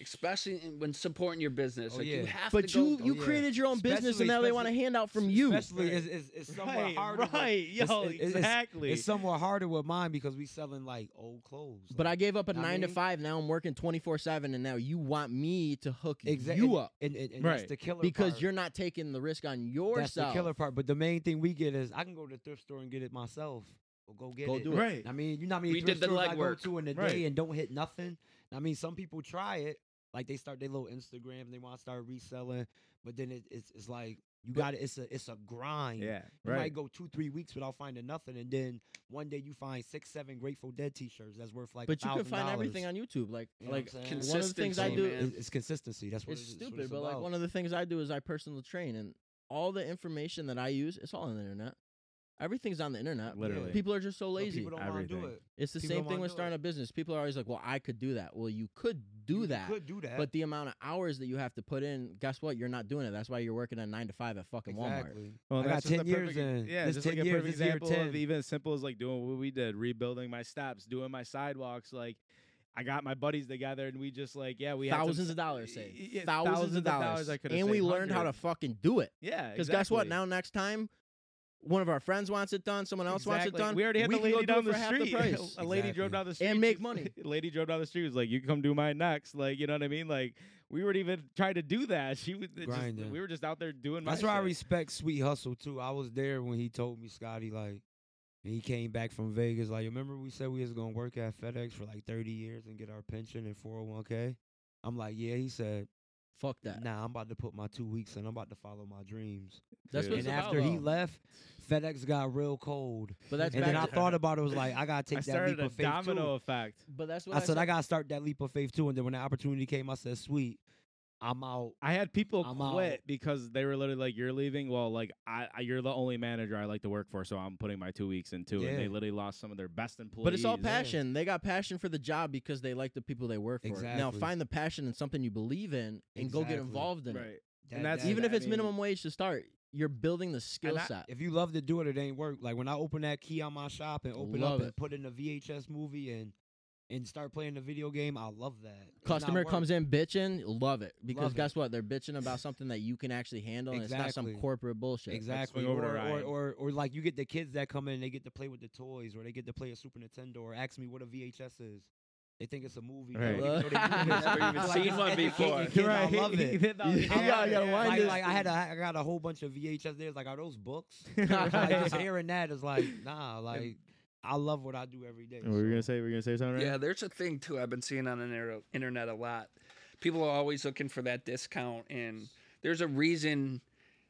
Speaker 4: especially in- when supporting your business.
Speaker 3: Oh,
Speaker 4: like
Speaker 3: yeah.
Speaker 4: you have
Speaker 2: But
Speaker 4: to go.
Speaker 2: you you
Speaker 3: Oh, yeah.
Speaker 2: created your own business and now they want a handout from you.
Speaker 3: Especially, it's, it's, it's somewhat
Speaker 1: Right,
Speaker 3: harder.
Speaker 1: right,
Speaker 3: it's-
Speaker 1: yo,
Speaker 3: it's- it's-
Speaker 1: exactly.
Speaker 3: It's somewhat harder with mine because we selling like old clothes.
Speaker 2: But I gave up a
Speaker 3: I
Speaker 2: nine to
Speaker 3: mean-
Speaker 2: five. Now I'm working twenty four seven, and now you want me to hook
Speaker 3: exactly
Speaker 2: you up
Speaker 3: and, and, and
Speaker 1: Right.
Speaker 3: that's the killer
Speaker 2: because
Speaker 3: part.
Speaker 2: you're not taking the risk on yourself.
Speaker 3: That's the killer part. But the main thing we get is I can go to the thrift store and get it myself. Or go get
Speaker 2: Go
Speaker 3: it.
Speaker 2: do it.
Speaker 1: Right.
Speaker 3: I mean, you know how many
Speaker 4: We
Speaker 3: thrift
Speaker 4: did the
Speaker 3: stores I go
Speaker 4: legwork.
Speaker 3: to in a day
Speaker 1: Right.
Speaker 3: and don't hit nothing. I mean, some people try it, like they start their little Instagram, and they want to start reselling, but then it, it's it's like you got it. It's a it's a grind.
Speaker 1: Yeah.
Speaker 3: You
Speaker 1: Right.
Speaker 3: might go two three weeks without finding nothing, and then one day you find six seven Grateful Dead T-shirts that's worth like.
Speaker 2: but you can find everything on YouTube. Like
Speaker 3: You know
Speaker 2: like one of the things I do.
Speaker 4: man.
Speaker 3: It's, it's consistency. That's what
Speaker 2: It's
Speaker 3: it's, that's what
Speaker 2: stupid,
Speaker 3: it's
Speaker 2: but like one of the things I do is I personal train, and all the information that I use, it's all on the internet. Everything's on the internet.
Speaker 1: Literally.
Speaker 2: People are just so
Speaker 3: But
Speaker 2: lazy.
Speaker 3: people don't want to do
Speaker 1: Everything.
Speaker 3: it.
Speaker 2: It's the
Speaker 3: people
Speaker 2: same
Speaker 3: don't
Speaker 2: thing
Speaker 3: wanna
Speaker 2: with
Speaker 3: do
Speaker 2: starting
Speaker 3: it.
Speaker 2: a business. People are always like, "Well, I could do that." Well, you could do
Speaker 3: You
Speaker 2: that,
Speaker 3: could do that.
Speaker 2: but the amount of hours that you have to put in, guess what? You're not doing it. That's why you're working a nine to five at fucking Walmart.
Speaker 3: exactly.
Speaker 1: Well,
Speaker 3: I got
Speaker 1: that's just a
Speaker 3: 10 years
Speaker 1: perfect-
Speaker 3: in.
Speaker 1: Yeah,
Speaker 3: This
Speaker 1: just
Speaker 3: 10
Speaker 1: like a
Speaker 3: years,
Speaker 1: perfect
Speaker 3: this year
Speaker 1: example of even as simple as like doing what we did, rebuilding my steps, doing my sidewalks. Like, I got my buddies together and we just like, yeah, we had some
Speaker 2: thousands of dollars
Speaker 1: y-
Speaker 2: saved.
Speaker 1: yeah,
Speaker 2: thousands, of dollars.
Speaker 1: I could have
Speaker 2: and we learned how to fucking do it.
Speaker 1: Yeah,
Speaker 2: Because guess what? Now next time, one of our friends wants it done, someone else wants it done.
Speaker 1: We already had the lady
Speaker 2: do it (laughs)
Speaker 1: down the street.
Speaker 2: the
Speaker 1: a lady drove down the street
Speaker 2: And make money.
Speaker 1: A (laughs) lady drove down the street. Was like, "You can come do mine next." Like, you know what I mean? Like, we weren't even trying to do that. She was just,
Speaker 3: Grinding.
Speaker 1: we were just out there doing. my
Speaker 3: That's why I respect Sweet Hustle too. I was there when he told me, Scotty, like, and he came back from Vegas. Like, remember we said we was gonna work at FedEx for like 30 years and get our pension and 401k. I'm like, yeah. He said,
Speaker 2: Fuck that.
Speaker 3: nah, I'm about to put my two weeks in. I'm about to follow my dreams.
Speaker 2: That's
Speaker 1: Dude.
Speaker 2: what
Speaker 3: and
Speaker 2: it's
Speaker 3: after
Speaker 2: about,
Speaker 3: he
Speaker 2: though.
Speaker 3: left, FedEx got real cold.
Speaker 2: But that's
Speaker 3: and
Speaker 2: back
Speaker 3: then I
Speaker 2: to-
Speaker 3: thought about it. Was like, I gotta take
Speaker 1: I
Speaker 3: that
Speaker 1: started
Speaker 3: leap
Speaker 1: a
Speaker 3: of faith
Speaker 1: domino
Speaker 3: too.
Speaker 1: effect.
Speaker 2: But that's what
Speaker 3: I said I gotta start that leap of faith too. And then when the opportunity came, I said, sweet, I'm out.
Speaker 1: I had people
Speaker 3: I'm
Speaker 1: quit
Speaker 3: out.
Speaker 1: because they were literally like, "You're leaving." Well, like I, I, you're the only manager I like to work for, so I'm putting my two weeks in too. And they literally lost some of their best employees.
Speaker 2: But it's all
Speaker 3: yeah.
Speaker 2: passion. They got passion for the job because they like the people they work for. Now find the passion in something you believe in and go get involved in
Speaker 1: right.
Speaker 2: it.
Speaker 1: And that's-
Speaker 2: Even if
Speaker 1: I
Speaker 2: it's
Speaker 1: mean-
Speaker 2: minimum wage to start, you're building the skill
Speaker 1: I-
Speaker 2: set.
Speaker 3: If you love to do it, it ain't work. Like when I open that key on my shop and open
Speaker 2: Love
Speaker 3: up
Speaker 2: it.
Speaker 3: and put in a VHS movie and and start playing the video game, I love that. It's
Speaker 2: Customer
Speaker 3: not work.
Speaker 2: comes in bitching, love it. Because
Speaker 3: Love it.
Speaker 2: guess what? They're bitching about something that you can actually handle and it's not some corporate bullshit.
Speaker 3: Exactly.
Speaker 1: swing over to
Speaker 3: Or, or, or or like you get the kids that come in and they get to play with the toys or they get to play a Super Nintendo or ask me what a VHS is. They think it's a movie.
Speaker 1: Right.
Speaker 3: They don't know they (laughs)
Speaker 4: Never even
Speaker 3: Like,
Speaker 4: seen one (laughs) before.
Speaker 3: kids. I love it. (laughs)
Speaker 2: Yeah,
Speaker 3: I
Speaker 2: you
Speaker 3: love
Speaker 2: gotta
Speaker 3: it.
Speaker 2: wind
Speaker 3: like, like I had a, I got a whole bunch of VHS there. Like, are those books? Like, just hearing that is like, nah. Like, I love what I do every day.
Speaker 1: What were you
Speaker 3: so-
Speaker 1: gonna say? Were you gonna say something? Right?
Speaker 4: Yeah,
Speaker 1: Ryan?
Speaker 4: there's a thing too I've been seeing on the internet a lot. People are always looking for that discount, and there's a reason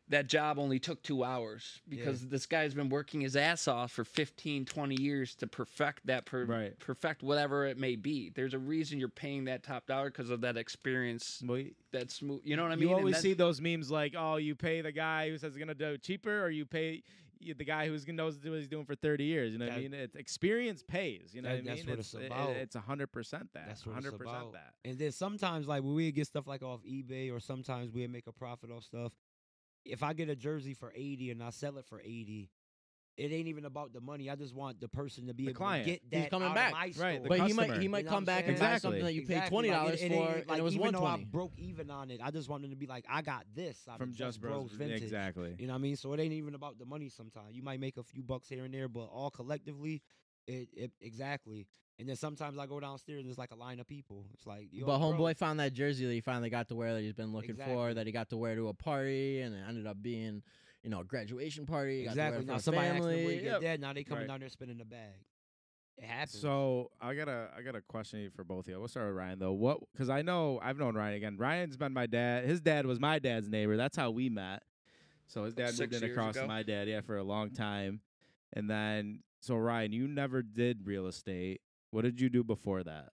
Speaker 4: that job only took two hours because this guy's been working his ass off for 15 20 years to perfect that per-
Speaker 1: Right.
Speaker 4: perfect whatever it may be there's a reason you're paying that top dollar because of that experience
Speaker 1: Well, y-
Speaker 4: that smooth you know what i mean
Speaker 1: you always see those memes like, oh, you pay the guy who says he's gonna do it cheaper, or you pay y- the guy who's gonna knows what he's doing for thirty years. You know what I mean? It's experience pays. You know
Speaker 3: that-
Speaker 1: what I mean?
Speaker 3: that's what it's
Speaker 1: it- it- it's hundred percent that.
Speaker 3: That's what it's
Speaker 1: hundred percent
Speaker 3: about.
Speaker 1: that.
Speaker 3: And then sometimes, like when we get stuff like off eBay, or sometimes we make a profit off stuff. If I get a jersey for eighty and I sell it for eighty, it ain't even about the money. I just want the person to be
Speaker 1: The
Speaker 3: able
Speaker 1: client.
Speaker 3: to get
Speaker 2: He's coming
Speaker 3: out
Speaker 2: back.
Speaker 3: of my
Speaker 1: Right,
Speaker 3: store.
Speaker 1: the
Speaker 2: but he might he might
Speaker 3: You know
Speaker 2: come back and
Speaker 3: saying?
Speaker 2: buy
Speaker 1: Exactly.
Speaker 2: something that you paid
Speaker 3: Exactly.
Speaker 2: twenty
Speaker 3: Like,
Speaker 2: dollars
Speaker 3: it- it
Speaker 2: for,
Speaker 3: ain't-
Speaker 2: and
Speaker 3: like,
Speaker 2: it was
Speaker 3: even
Speaker 2: one
Speaker 3: though I broke even on it, I just want them to be like, I got this out
Speaker 1: From Just Bros,
Speaker 3: Vintage.
Speaker 1: exactly.
Speaker 3: You know what I mean? So it ain't even about the money. Sometimes you might make a few bucks here and there, but all collectively, it, it exactly. And then sometimes I go downstairs and there's like a line of people. It's like, Yo,
Speaker 2: But
Speaker 3: bro,
Speaker 2: homeboy found that jersey that he finally got to wear that he's been looking for, that he got to wear to a party, and it ended up being, you know, a graduation party. He got to wear
Speaker 3: Exactly. Now
Speaker 2: for a
Speaker 3: somebody asked them where you get
Speaker 2: Yep.
Speaker 3: that. Now they coming
Speaker 1: Right.
Speaker 3: down there spinning the bag. It happens.
Speaker 1: So I got a I got a question for both of you. We'll start with Ryan though. What? Because I know I've known Ryan again. Ryan's been my dad. His dad was my dad's neighbor. That's how we met. So his dad moved in across
Speaker 4: ago?
Speaker 1: my dad, yeah, for a long time. And then so Ryan, you never did real estate. What did you do before that?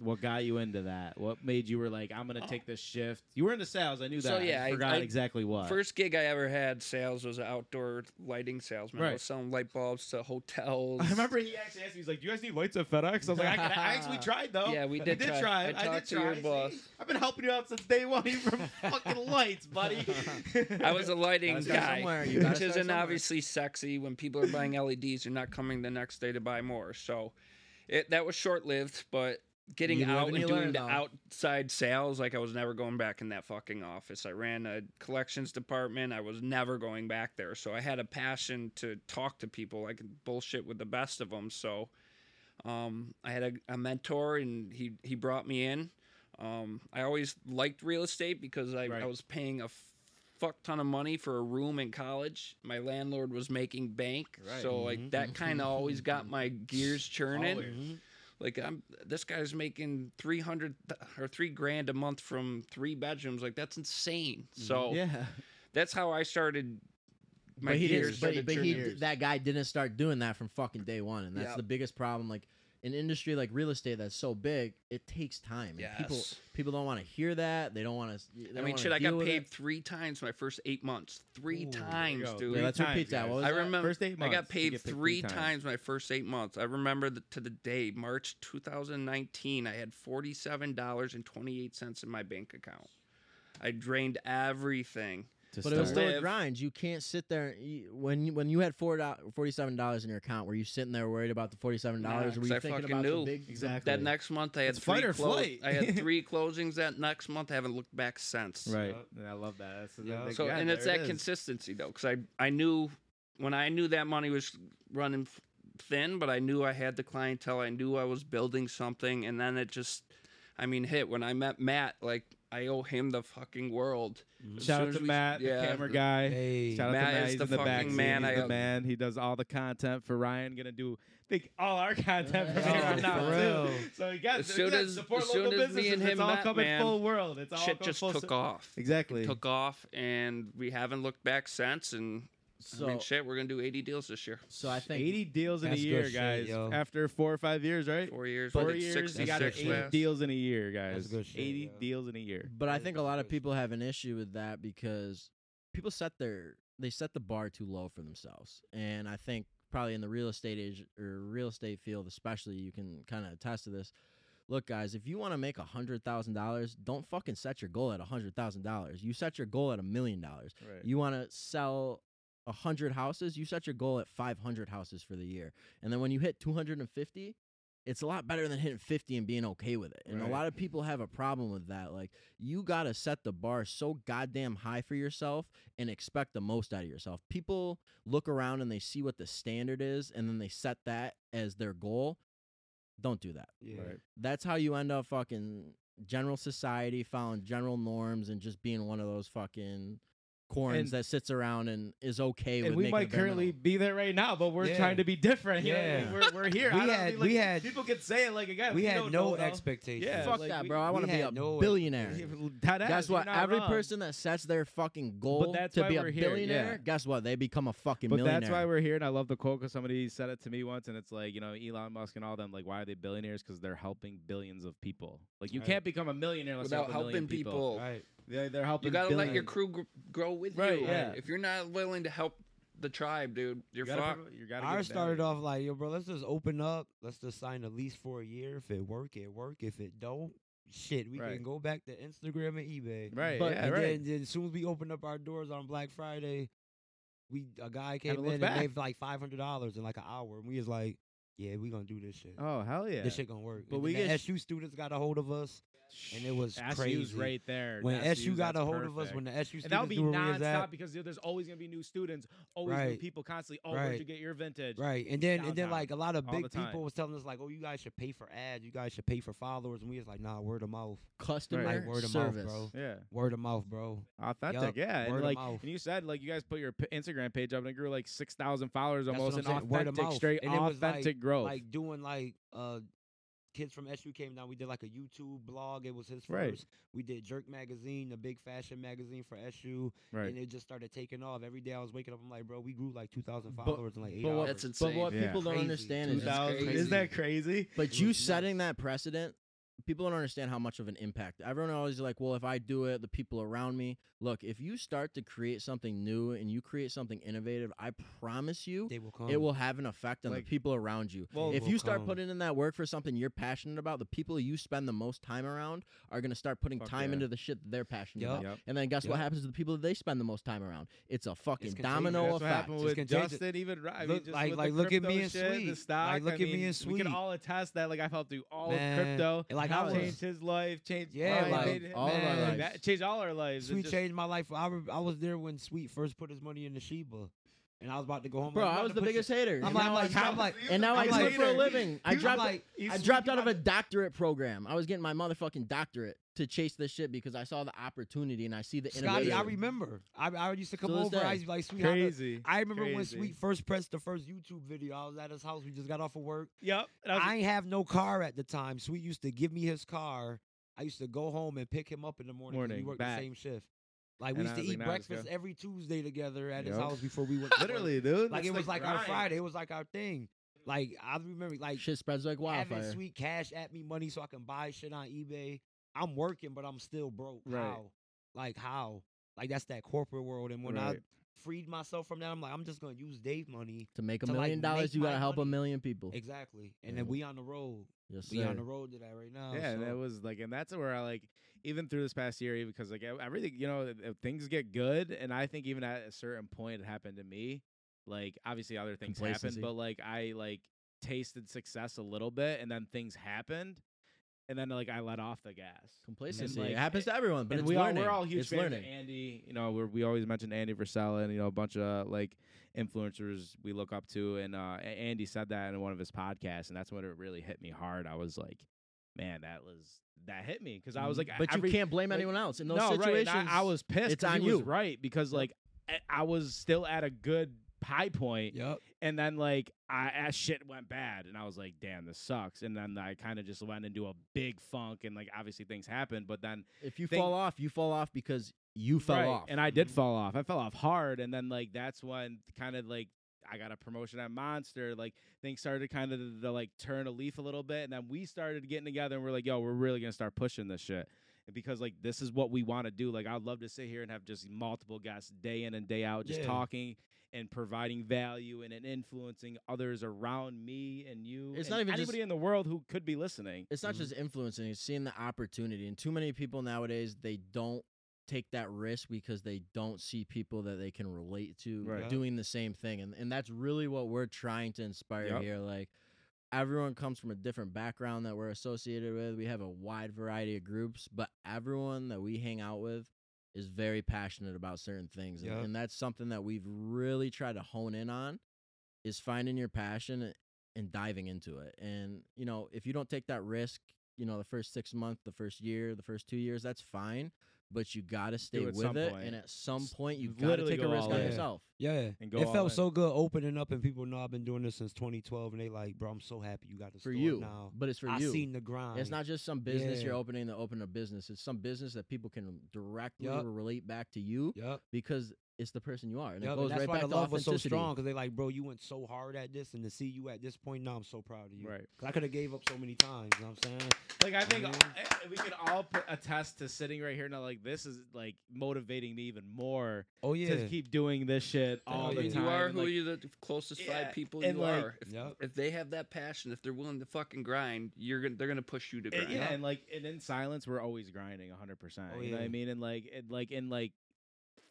Speaker 1: What got you into that? What made you were like, I'm gonna take this shift? You were into sales. I knew that.
Speaker 4: So,
Speaker 1: I
Speaker 4: yeah, I-
Speaker 1: forgot
Speaker 4: I-
Speaker 1: exactly what.
Speaker 4: First gig I ever had sales was an outdoor lighting salesman. I
Speaker 1: Right.
Speaker 4: was selling light bulbs to hotels. (laughs)
Speaker 1: I remember he actually asked me, he's like, "Do you guys need lights at FedEx?" I was like, "I, I actually (laughs) tried though."
Speaker 4: Yeah, we
Speaker 1: I
Speaker 4: did
Speaker 1: did
Speaker 4: try.
Speaker 1: try.
Speaker 4: I
Speaker 1: I,
Speaker 4: talked
Speaker 1: did
Speaker 4: to
Speaker 1: try.
Speaker 4: your
Speaker 1: See?
Speaker 4: boss.
Speaker 1: I've been helping you out since day one. You from (laughs) fucking lights, buddy.
Speaker 4: I was a lighting
Speaker 2: Gotta start
Speaker 4: guy.
Speaker 2: You gotta
Speaker 4: which
Speaker 2: start
Speaker 4: isn't
Speaker 2: somewhere.
Speaker 4: obviously sexy when people are buying LEDs. You're not coming the next day to buy more. So it that was short lived, but getting
Speaker 2: You
Speaker 4: out
Speaker 2: and
Speaker 4: doing the outside sales, like I was never going back in that fucking office. I ran a collections department. I was never going back there. So I had a passion to talk to people. I could bullshit with the best of them. So um, I had a, a mentor, and he he brought me in. Um, I always liked real estate because I,
Speaker 1: Right.
Speaker 4: I was paying a fuck ton of money for a room in college. My landlord was making bank,
Speaker 1: Right.
Speaker 4: so like
Speaker 3: Mhm.
Speaker 4: that kind of always got my gears churning.
Speaker 1: Always.
Speaker 4: Like I'm this guy's making three hundred or three grand a month from three bedrooms. Like that's insane. Mm-hmm. So
Speaker 2: Yeah,
Speaker 4: that's how I started. My
Speaker 2: but he
Speaker 4: gears
Speaker 2: didn't. But, but he that guy didn't start doing that from fucking day one, and that's
Speaker 4: Yep.
Speaker 2: the biggest problem. Like an industry like real estate that's so big, it takes time. And People
Speaker 4: Yes.
Speaker 2: people don't want to hear that. They don't want to.
Speaker 4: I mean, shit, I got paid three times my first eight months. Three
Speaker 3: Ooh,
Speaker 4: times, dude.
Speaker 1: Three
Speaker 2: let's repeat that. What was
Speaker 4: I
Speaker 2: that?
Speaker 4: remember
Speaker 1: First eight
Speaker 4: I got paid three
Speaker 1: three
Speaker 4: times.
Speaker 1: times.
Speaker 4: my first eight months. I remember the, to the day, March 2019. I had forty-seven dollars and twenty-eight cents in my bank account. I drained everything.
Speaker 1: To
Speaker 2: But it was
Speaker 1: start.
Speaker 2: still a
Speaker 4: Live.
Speaker 2: grind. You can't sit there you, when you, when you had four forty-seven dollars in your account. Were you sitting there worried about the forty-seven dollars?
Speaker 4: Nah,
Speaker 2: were
Speaker 4: 'cause
Speaker 2: you
Speaker 4: I
Speaker 2: thinking about
Speaker 4: knew.
Speaker 2: the big
Speaker 1: Exactly.
Speaker 4: That next month, I had
Speaker 1: It's
Speaker 4: three
Speaker 1: fight or
Speaker 4: clo-
Speaker 1: flight.
Speaker 4: I had (laughs) three closings that next month. I haven't looked back since.
Speaker 1: Right.
Speaker 3: Yup.
Speaker 1: And I love that. That's the
Speaker 3: Yup.
Speaker 4: So
Speaker 1: yeah,
Speaker 4: and it's
Speaker 1: there it
Speaker 4: that
Speaker 1: is.
Speaker 4: consistency though, because I I knew when I knew that money was running thin, but I knew I had the clientele. I knew I was building something, and then it just, I mean, hit when I met Matt. Like I owe him the fucking world.
Speaker 3: Mhm.
Speaker 4: As
Speaker 1: Shout out to
Speaker 4: we-
Speaker 1: Matt,
Speaker 4: yeah.
Speaker 1: the camera guy.
Speaker 3: Hey,
Speaker 1: Shout out
Speaker 4: Matt
Speaker 1: to Matt.
Speaker 4: is
Speaker 1: He's
Speaker 4: the
Speaker 1: in the back
Speaker 4: fucking man.
Speaker 1: He's
Speaker 4: I-
Speaker 1: the man. He does all the content for Ryan. Gonna do think all our content from
Speaker 2: Oh,
Speaker 1: here on
Speaker 2: for (laughs)
Speaker 1: out
Speaker 3: real.
Speaker 1: too. So you got
Speaker 4: As soon as-
Speaker 1: support
Speaker 4: as soon
Speaker 1: local
Speaker 4: as me
Speaker 1: businesses.
Speaker 4: and
Speaker 1: it's
Speaker 4: him
Speaker 1: all
Speaker 4: met,
Speaker 1: coming
Speaker 4: man,
Speaker 1: full world. It's all
Speaker 4: Shit just
Speaker 1: full
Speaker 4: took
Speaker 1: cir-
Speaker 4: off.
Speaker 1: Exactly.
Speaker 4: Took off, and we haven't looked back since. And
Speaker 2: So
Speaker 4: I mean, shit, we're gonna do 80 deals this year.
Speaker 2: so I think
Speaker 1: 80 deals in a year,
Speaker 3: shit,
Speaker 1: guys.
Speaker 3: yo.
Speaker 1: After four or five years, right?
Speaker 4: Four years.
Speaker 1: Four
Speaker 4: we did
Speaker 1: years, you got
Speaker 4: 66
Speaker 1: eight
Speaker 4: last.
Speaker 1: deals in a year, guys.
Speaker 3: good shit,
Speaker 1: 80
Speaker 3: yo.
Speaker 1: deals in a year.
Speaker 2: But I think a lot of people have an issue with that because people set their they set the bar too low for themselves, and I think probably in the real estate age or real estate field, especially, you can kind of attest to this. Look, guys, if you want to make a hundred thousand dollars, don't fucking set your goal at a hundred thousand dollars. You set your goal at a million dollars. You want to sell a hundred houses, you set your goal at five hundred houses for the year, and then when you hit two hundred and fifty, it's a lot better than hitting 50 and being okay with it. And
Speaker 1: Right.
Speaker 2: a lot of people have a problem with that. Like, you got to set the bar so goddamn high for yourself and expect the most out of yourself. People look around and they see what the standard is and then they set that as their goal. Don't do that.
Speaker 3: Yeah.
Speaker 1: Right.
Speaker 2: That's how you end up fucking general society, following general norms and just being one of those fucking corns
Speaker 1: And-
Speaker 2: that sits around and is okay
Speaker 1: and
Speaker 2: with
Speaker 1: we
Speaker 2: making
Speaker 1: might
Speaker 2: bare
Speaker 1: currently
Speaker 2: minimum.
Speaker 1: be there right now, but we're
Speaker 3: Yeah.
Speaker 1: trying to be different. you know what I mean?
Speaker 3: Yeah.
Speaker 1: we're, we're here. (laughs)
Speaker 3: We
Speaker 1: I
Speaker 3: had-
Speaker 1: mean,
Speaker 3: we had-
Speaker 1: people could say it like again.
Speaker 3: we had no
Speaker 1: know,
Speaker 3: expectations.
Speaker 1: Yeah,
Speaker 2: Fuck
Speaker 1: like,
Speaker 2: that, bro. I want to be a
Speaker 3: no-
Speaker 2: billionaire.
Speaker 1: Dead ass,
Speaker 2: Guess what? Every
Speaker 1: wrong.
Speaker 2: person that sets their fucking goal
Speaker 1: that's
Speaker 2: to be a
Speaker 1: we're yeah.
Speaker 2: billionaire, guess what? They become a fucking
Speaker 1: But
Speaker 2: millionaire.
Speaker 1: that's why we're here, and I love the quote because somebody said it to me once, and it's like you know Elon Musk and all them. Like, why are they billionaires? Because they're helping billions of people. Like, you
Speaker 3: Right.
Speaker 1: can't become a millionaire
Speaker 4: without
Speaker 1: help a
Speaker 4: helping people.
Speaker 3: Right.
Speaker 1: Yeah, they're helping.
Speaker 4: You gotta let your crew gr- grow with
Speaker 1: Right,
Speaker 4: you.
Speaker 1: yeah.
Speaker 4: If you're not willing to help the tribe, dude, you're
Speaker 1: You gotta
Speaker 4: fucked.
Speaker 1: promote- you gotta
Speaker 3: Ours
Speaker 1: give
Speaker 3: started off like, yo, bro, let's just open up. Let's just sign a lease for a year. If it work, it work. If it don't, shit, we
Speaker 1: Right.
Speaker 3: can go back to Instagram and eBay.
Speaker 1: Right,
Speaker 2: But-
Speaker 1: yeah,
Speaker 3: and
Speaker 1: right.
Speaker 3: then, then as soon as we opened up our doors on Black Friday, we a guy came
Speaker 1: Haven't
Speaker 3: in and
Speaker 1: back.
Speaker 3: gave like five hundred dollars in like an hour, and we was like, yeah, we gonna do this shit.
Speaker 1: oh hell yeah!
Speaker 3: This shit gonna work.
Speaker 2: But
Speaker 3: and
Speaker 2: we
Speaker 3: then the
Speaker 2: get-
Speaker 3: SU students got a hold of us. and it was
Speaker 1: SU's
Speaker 3: crazy.
Speaker 1: right there.
Speaker 3: When
Speaker 1: SU's,
Speaker 3: SU got a hold of us, when the SU
Speaker 1: and that'll be
Speaker 3: knew where
Speaker 1: nonstop because there's always gonna be new students, always new people constantly. Oh, where'd
Speaker 3: Right.
Speaker 1: you get your vintage?
Speaker 3: Right, and then and then like a lot of big people was telling us like, oh, you guys should pay for ads, you guys should pay for followers, and we was like, nah, word of mouth,
Speaker 2: customer
Speaker 3: like word of
Speaker 2: service.
Speaker 3: mouth, bro,
Speaker 1: Yeah,
Speaker 3: word of mouth, bro.
Speaker 1: authentic.
Speaker 3: Yup,
Speaker 1: Yeah, and
Speaker 3: word of
Speaker 1: like
Speaker 3: mouth.
Speaker 1: and you said, like you guys put your p- Instagram page up and it grew like six thousand followers
Speaker 3: That's
Speaker 1: almost,
Speaker 3: what
Speaker 1: an
Speaker 3: I'm saying, word of
Speaker 1: authentic,
Speaker 3: mouth.
Speaker 1: straight
Speaker 3: And it was,
Speaker 1: authentic growth.
Speaker 3: Like doing like uh, kids from SU came down. We did like a YouTube blog. It was his
Speaker 1: Right.
Speaker 3: first. We did Jerk magazine, the big fashion magazine for SU,
Speaker 1: right.
Speaker 3: and it just started taking off. Every day I was waking up, I'm like, bro, we grew like two thousand
Speaker 2: But-
Speaker 3: followers in like eight
Speaker 2: but what-
Speaker 3: hours.
Speaker 4: That's
Speaker 2: But what.
Speaker 1: Yeah.
Speaker 2: people don't
Speaker 3: Crazy.
Speaker 2: understand is,
Speaker 4: That's
Speaker 1: Isn't that crazy?
Speaker 2: but you setting that precedent, people don't understand how much of an impact. Everyone always like, well, if I do it, the people around me. Look, if you start to create something new and you create something innovative, I promise you,
Speaker 3: they will come.
Speaker 2: it will have an effect on
Speaker 1: Like-
Speaker 2: the people around you.
Speaker 1: Well,
Speaker 2: if
Speaker 3: will
Speaker 2: you start
Speaker 3: come.
Speaker 2: putting in that work for something you're passionate about, the people you spend the most time around are going to start putting
Speaker 1: Fuck
Speaker 2: time
Speaker 1: yeah.
Speaker 2: into the shit that they're passionate
Speaker 3: Yup.
Speaker 2: about.
Speaker 1: Yep.
Speaker 2: And then guess what happens to the people that they spend the most time around? It's a fucking
Speaker 3: contagious.
Speaker 2: domino
Speaker 1: That's what
Speaker 2: effect.
Speaker 1: happened
Speaker 3: It's
Speaker 1: with
Speaker 3: contagious.
Speaker 1: Justin. Even I mean,
Speaker 3: Look,
Speaker 1: just
Speaker 3: like- like, look at me and
Speaker 1: shit, the
Speaker 3: Sweet.
Speaker 1: stock.
Speaker 3: Like, look
Speaker 1: I
Speaker 3: at me
Speaker 1: mean,
Speaker 3: and
Speaker 1: We can all attest that. Like I've helped through all
Speaker 3: Man,
Speaker 1: of crypto.
Speaker 3: and, like, I was-
Speaker 1: changed his life, changed
Speaker 3: Yeah,
Speaker 1: mine,
Speaker 3: like,
Speaker 1: made
Speaker 2: all of our lives.
Speaker 1: That changed all our lives.
Speaker 3: Sweet
Speaker 1: just-
Speaker 3: changed my life. I, re- I was there when Sweet first put his money in the Shiba, and I was about to go home.
Speaker 2: Bro,
Speaker 3: like,
Speaker 2: I was the biggest
Speaker 3: your-"
Speaker 2: hater.
Speaker 3: I'm like, I'm like, I'm like,
Speaker 2: and now
Speaker 3: I'm
Speaker 2: I do
Speaker 3: like- (laughs)
Speaker 2: for a living. I dropped
Speaker 3: like,
Speaker 2: I dropped out of a doctorate program. I was getting my motherfucking doctorate to chase this shit because I saw the opportunity and I see the
Speaker 3: Scotty,
Speaker 2: innovation.
Speaker 3: I remember. I, I used to come
Speaker 2: To
Speaker 3: over. I used to be like, Sweet, how the-"
Speaker 1: Crazy.
Speaker 3: I remember when Sweet first pressed the first YouTube video. I was at his house. We just got off of work.
Speaker 1: Yep. I was
Speaker 3: I ain't have no car at the time. Sweet used to give me his car. I used to go home and pick him up in the morning.
Speaker 1: Morning,
Speaker 3: we worked
Speaker 1: back.
Speaker 3: the same shift. Like we
Speaker 1: And
Speaker 3: used to
Speaker 1: was like,
Speaker 3: eat
Speaker 1: "Nah,
Speaker 3: breakfast every Tuesday together at his
Speaker 1: Yep.
Speaker 3: house before we went. (laughs)
Speaker 1: literally, dude.
Speaker 3: like
Speaker 1: that's
Speaker 3: it was
Speaker 1: the
Speaker 3: like our. Friday. It was like our thing. Like I remember, like
Speaker 2: shit spreads like wildfire.
Speaker 3: having
Speaker 2: wildfire.
Speaker 3: sweet cash at me money so I can buy shit on eBay. I'm working, but I'm still broke.
Speaker 1: Right.
Speaker 3: How? Like how? Like that's that corporate world. And when I freed myself from that, I'm like, I'm just gonna use Dave money.
Speaker 2: To make a
Speaker 3: to, like,
Speaker 2: million dollars, you gotta
Speaker 3: my
Speaker 2: help a million people.
Speaker 3: Exactly. And
Speaker 2: Yeah.
Speaker 3: then we on the road.
Speaker 2: Yes,
Speaker 3: We on the road to that right now.
Speaker 1: Yeah, and
Speaker 3: so-
Speaker 1: it was like, and that's where I like, even through this past year, because like ev- everything, you know, things get good, and I think even at a certain point, it happened to me. Like, obviously, other things happened, but like I like tasted success a little bit, and then things happened, and then like I let off the gas.
Speaker 2: Complacency.
Speaker 1: like,
Speaker 2: it happens to everyone, but
Speaker 1: we all, we're all huge
Speaker 2: it's
Speaker 1: fans
Speaker 2: learning.
Speaker 1: of Andy. You know, we always mention Andy Frisella and you know a bunch of like influencers we look up to. And uh, Andy said that in one of his podcasts, and that's when it really hit me hard. I was like, man, that was that hit me because I was like,
Speaker 2: Mm-hmm. but
Speaker 1: every,
Speaker 2: you can't blame
Speaker 1: like,
Speaker 2: anyone else in those
Speaker 1: no,
Speaker 2: situations.
Speaker 1: Right, I, I was pissed.
Speaker 2: It's on you.
Speaker 1: right? Because like I, I was still at a good high point,
Speaker 3: Yep.
Speaker 1: and then like I as shit went bad, and I was like, damn, this sucks. And then I kind of just went into a big funk, and like obviously things happened, but then
Speaker 2: if you
Speaker 1: thing-
Speaker 2: fall off, you fall off because you fell
Speaker 1: Right,
Speaker 2: off.
Speaker 1: And I did
Speaker 3: Mhm.
Speaker 1: fall off. I fell off hard, and then like that's when kind of like I got a promotion at Monster. Like things started kind of to, to, like turn a leaf a little bit, and then we started getting together, and we're like, yo, we're really gonna start pushing this shit. And because like this is what we want to do. Like I'd love to sit here and have just multiple guests day in and day out, just
Speaker 3: Yeah.
Speaker 1: talking and providing value and, and influencing others around me and you.
Speaker 2: It's
Speaker 1: and
Speaker 2: not even just-
Speaker 1: anybody in the world who could be listening.
Speaker 2: it's not
Speaker 3: Mhm.
Speaker 2: just influencing; it's seeing the opportunity. And too many people nowadays they don't take that risk because they don't see people that they can relate to
Speaker 1: Right.
Speaker 2: Doing the same thing. And and that's really what we're trying to inspire
Speaker 1: Yep.
Speaker 2: here. Like everyone comes from a different background that we're associated with. We have a wide variety of groups, but everyone that we hang out with is very passionate about certain things. And, and that's something that we've really tried to hone in on is finding your passion and diving into it. And, you know, if you don't take that risk you know the first six months, the first year, the first two years. That's fine, but you got to stay
Speaker 1: at
Speaker 2: with it,
Speaker 1: point.
Speaker 2: and at some point you got to
Speaker 1: literally
Speaker 2: take a risk on
Speaker 3: in.
Speaker 2: yourself.
Speaker 3: Yeah,
Speaker 1: And go
Speaker 3: it felt
Speaker 1: in.
Speaker 3: so good opening up, and people know I've been doing this since 2012, and they like, bro, I'm so happy you got the
Speaker 2: For
Speaker 3: store
Speaker 2: you,
Speaker 3: now.
Speaker 2: but it's for
Speaker 3: I
Speaker 2: you.
Speaker 3: seen the grind.
Speaker 2: It's not just some business you're opening to open a business. It's some business that people can directly
Speaker 3: Yup.
Speaker 2: relate back to you
Speaker 3: Yep.
Speaker 2: because it's the person you are, and
Speaker 3: Yep,
Speaker 2: it
Speaker 3: and
Speaker 2: goes
Speaker 3: that's
Speaker 2: right
Speaker 3: why
Speaker 2: back
Speaker 3: the love was so strong because they like, bro, you went so hard at this, and to see you at this point now, I'm so proud of you.
Speaker 1: Right?
Speaker 3: Cause I could have gave up so many times. You know what I'm saying?
Speaker 1: Like I think
Speaker 3: mean-
Speaker 1: uh, we can all p- attest to sitting right here now. Like this is like motivating me even more
Speaker 3: Oh yeah.
Speaker 1: to keep doing this shit all
Speaker 3: yeah.
Speaker 1: the
Speaker 4: You
Speaker 1: time.
Speaker 4: You are
Speaker 1: and,
Speaker 4: who
Speaker 1: like,
Speaker 4: you the closest
Speaker 1: Yeah,
Speaker 4: five people you
Speaker 1: like-
Speaker 4: are. If,
Speaker 3: Yep.
Speaker 4: if they have that passion, if they're willing to fucking grind, you're gonna they're gonna push you to
Speaker 1: and,
Speaker 4: grind.
Speaker 1: yeah, and like and in silence, we're always grinding hundred percent.
Speaker 3: Oh,
Speaker 1: You know what I mean? And like and like and like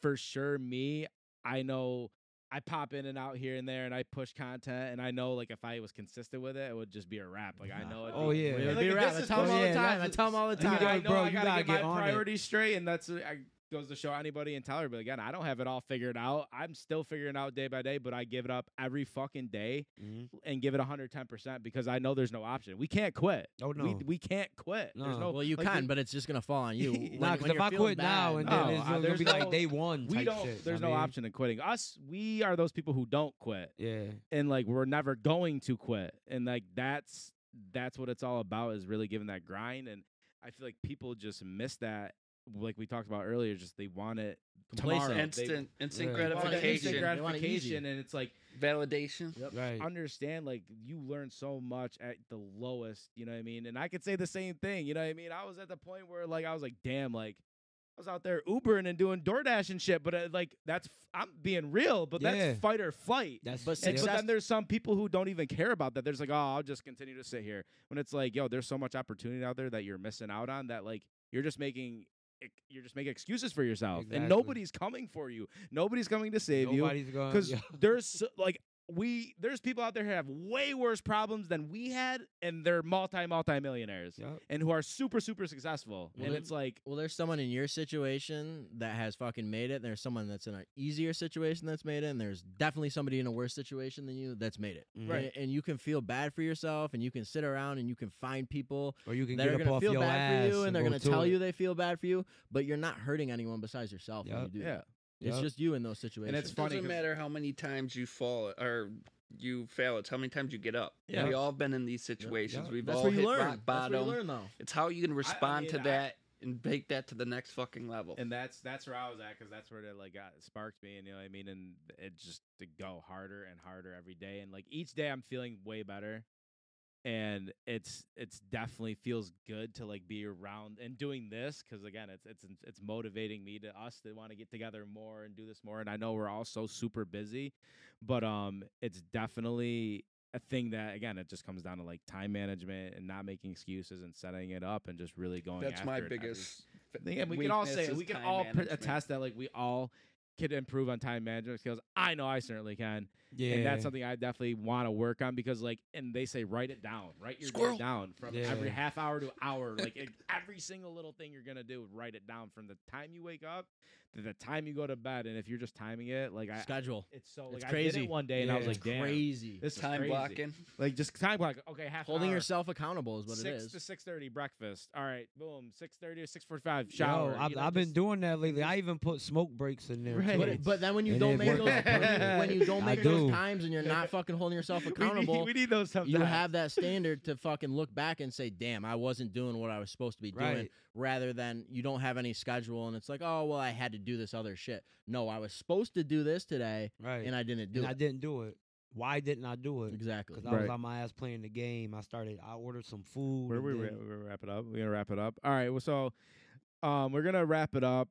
Speaker 1: for sure, me, I know. I pop in and out here and there, and I push content, and I know like if I was consistent with it, it would just be a wrap. Like I know. it'd
Speaker 3: Oh,
Speaker 1: be-
Speaker 3: yeah.
Speaker 2: It would
Speaker 1: like,
Speaker 2: be
Speaker 1: this
Speaker 2: rap. I
Speaker 1: is
Speaker 2: tell 'em
Speaker 1: pushing
Speaker 2: all the time. I tell them all the time.
Speaker 3: gotta-
Speaker 1: I know
Speaker 3: bro,
Speaker 1: I
Speaker 3: you
Speaker 1: gotta,
Speaker 3: gotta
Speaker 1: get,
Speaker 3: get
Speaker 1: my
Speaker 3: on it.
Speaker 1: priorities straight, and that's uh, I goes to show anybody and tell her. But again, I don't have it all figured out. I'm still figuring out day by day, but I give it up every fucking day
Speaker 3: Mhm.
Speaker 1: and give it 110 percent because I know there's no option. We can't quit.
Speaker 3: Oh no.
Speaker 1: We we can't quit. There's
Speaker 3: No.
Speaker 1: no.
Speaker 2: well, you
Speaker 1: like,
Speaker 2: can,
Speaker 1: the-
Speaker 2: but it's just gonna fall on you. (laughs) When-
Speaker 3: Nah, because if I
Speaker 2: feeling
Speaker 3: quit now and
Speaker 1: No,
Speaker 3: then it's gonna be
Speaker 1: no-
Speaker 3: like day one.
Speaker 1: we don't.
Speaker 3: shit,
Speaker 1: there's
Speaker 3: I
Speaker 1: no
Speaker 3: mean?
Speaker 1: option in quitting. Us, we are those people who don't quit,
Speaker 3: Yeah.
Speaker 1: and like we're never going to quit. And like that's that's what it's all about is really giving that grind. And I feel like people just miss that. Like we talked about earlier, just they want it
Speaker 2: Complacent.
Speaker 1: tomorrow. They-
Speaker 4: instant instant
Speaker 3: Yeah.
Speaker 1: they want that
Speaker 4: gratification,
Speaker 1: instant
Speaker 2: They want it
Speaker 1: and it's like
Speaker 4: validation.
Speaker 2: Yep.
Speaker 3: Right.
Speaker 1: understand like you learn so much at the lowest you know what i mean and i could say the same thing you know what i mean i was at the point where like i was like damn like i was out there ubering and doing doordash and shit but uh, like that's i'm being real but
Speaker 3: Yeah.
Speaker 1: that's fight or flight
Speaker 3: That's
Speaker 2: But
Speaker 1: and, but then there's some people who don't even care about that. There's like, oh, I'll just continue to sit here. When it's like, yo, there's so much opportunity out there that you're missing out on that like you're just making ex- you're just making excuses for yourself, and nobody's coming for you. Nobody's coming to save you
Speaker 3: Nobody's going
Speaker 1: because
Speaker 3: yeah.
Speaker 1: there's like we there's people out there who have way worse problems than we had, and they're multi multi millionaires
Speaker 3: Yep.
Speaker 1: and who are super super successful.
Speaker 2: Well,
Speaker 1: and
Speaker 2: then-
Speaker 1: it's like,
Speaker 2: Well, there's someone in your situation that has fucking made it. And there's someone that's in an easier situation that's made it, and there's definitely somebody in a worse situation than you that's made it.
Speaker 3: Mhm.
Speaker 1: Right.
Speaker 2: And, and you can feel bad for yourself, and you can sit around and you can find people
Speaker 3: Or you can
Speaker 2: that
Speaker 3: get
Speaker 2: are
Speaker 3: up
Speaker 2: gonna
Speaker 3: off
Speaker 2: feel
Speaker 3: your
Speaker 2: bad for you,
Speaker 3: ass
Speaker 2: and they're
Speaker 3: go
Speaker 2: gonna
Speaker 3: to
Speaker 2: tell
Speaker 3: it.
Speaker 2: you they feel bad for you, but you're not hurting anyone besides yourself when you do
Speaker 1: yeah,
Speaker 2: that. It's
Speaker 3: Yep.
Speaker 2: just you in those situations.
Speaker 1: it's
Speaker 4: It doesn't matter how many times you fall or you fail. It's how many times you get up.
Speaker 1: Yeah.
Speaker 4: We all been in these situations.
Speaker 3: Yep.
Speaker 4: We've
Speaker 2: That's
Speaker 4: all
Speaker 2: where you
Speaker 4: hit
Speaker 2: learn.
Speaker 4: rock
Speaker 2: That's where
Speaker 4: bottom.
Speaker 2: you learn, though.
Speaker 4: It's how you can respond to
Speaker 1: mean, I-
Speaker 4: that and take that to the next fucking level.
Speaker 1: and that's that's where I was at because that's where it like got sparked me, and you know what I mean, and it just to go harder and harder every day, and like each day I'm feeling way better, and it's it's definitely feels good to like be around and doing this because again it's it's it's motivating me to us to want to get together more and do this more, and I know we're all so super busy, but um it's definitely a thing that again it just comes down to like time management and not making excuses and setting it up and just really going
Speaker 4: That's my biggest.
Speaker 1: thing, and we can all say We can all
Speaker 4: management.
Speaker 1: attest that like we all could improve on time management skills. I know I certainly can,
Speaker 3: Yeah.
Speaker 1: and that's something I definitely want to work on because like, and they say write it down, write your day down from every half hour to (laughs) hour, like every single little thing you're gonna do, write it down from the time you wake up to the time you go to bed, and if you're just timing it, like I,
Speaker 2: Schedule.
Speaker 1: it's so like
Speaker 2: It's
Speaker 1: I did
Speaker 2: crazy.
Speaker 1: it one day and I was like,
Speaker 2: It's
Speaker 1: damn,
Speaker 2: crazy.
Speaker 1: this
Speaker 4: time
Speaker 1: crazy.
Speaker 4: blocking.
Speaker 1: Like just time block. Okay, half
Speaker 2: Holding
Speaker 1: hour.
Speaker 2: yourself accountable is what
Speaker 1: six
Speaker 2: it is.
Speaker 1: to six thirty breakfast. All right, boom. Six thirty to six forty five.
Speaker 3: Yo,
Speaker 1: Shower.
Speaker 3: I've, I've been doing that lately. I even put smoke breaks in there.
Speaker 1: Right.
Speaker 2: But, but then when you
Speaker 3: And
Speaker 2: don't make those, when you, when you don't
Speaker 3: I
Speaker 2: make those times and you're not fucking holding yourself (laughs)
Speaker 1: We need-
Speaker 2: accountable,
Speaker 1: We need, those sometimes.
Speaker 2: you have that (laughs) standard to fucking look back and say, "Damn, I wasn't doing what I was supposed to be doing."
Speaker 3: Right.
Speaker 2: Rather than you don't have any schedule and it's like, "Oh, well, I had to do this other shit." No, I was supposed to do this today
Speaker 3: Right.
Speaker 2: and I didn't do
Speaker 3: and
Speaker 2: it.
Speaker 3: I didn't do it. Why didn't I do it?
Speaker 2: exactly.
Speaker 3: Because I was on my ass playing the game. I started. I ordered some food.
Speaker 1: Where
Speaker 3: and
Speaker 1: we we
Speaker 3: then-
Speaker 1: we wrap it up. We're gonna wrap it up. All right. Well, so um, we're gonna wrap it up.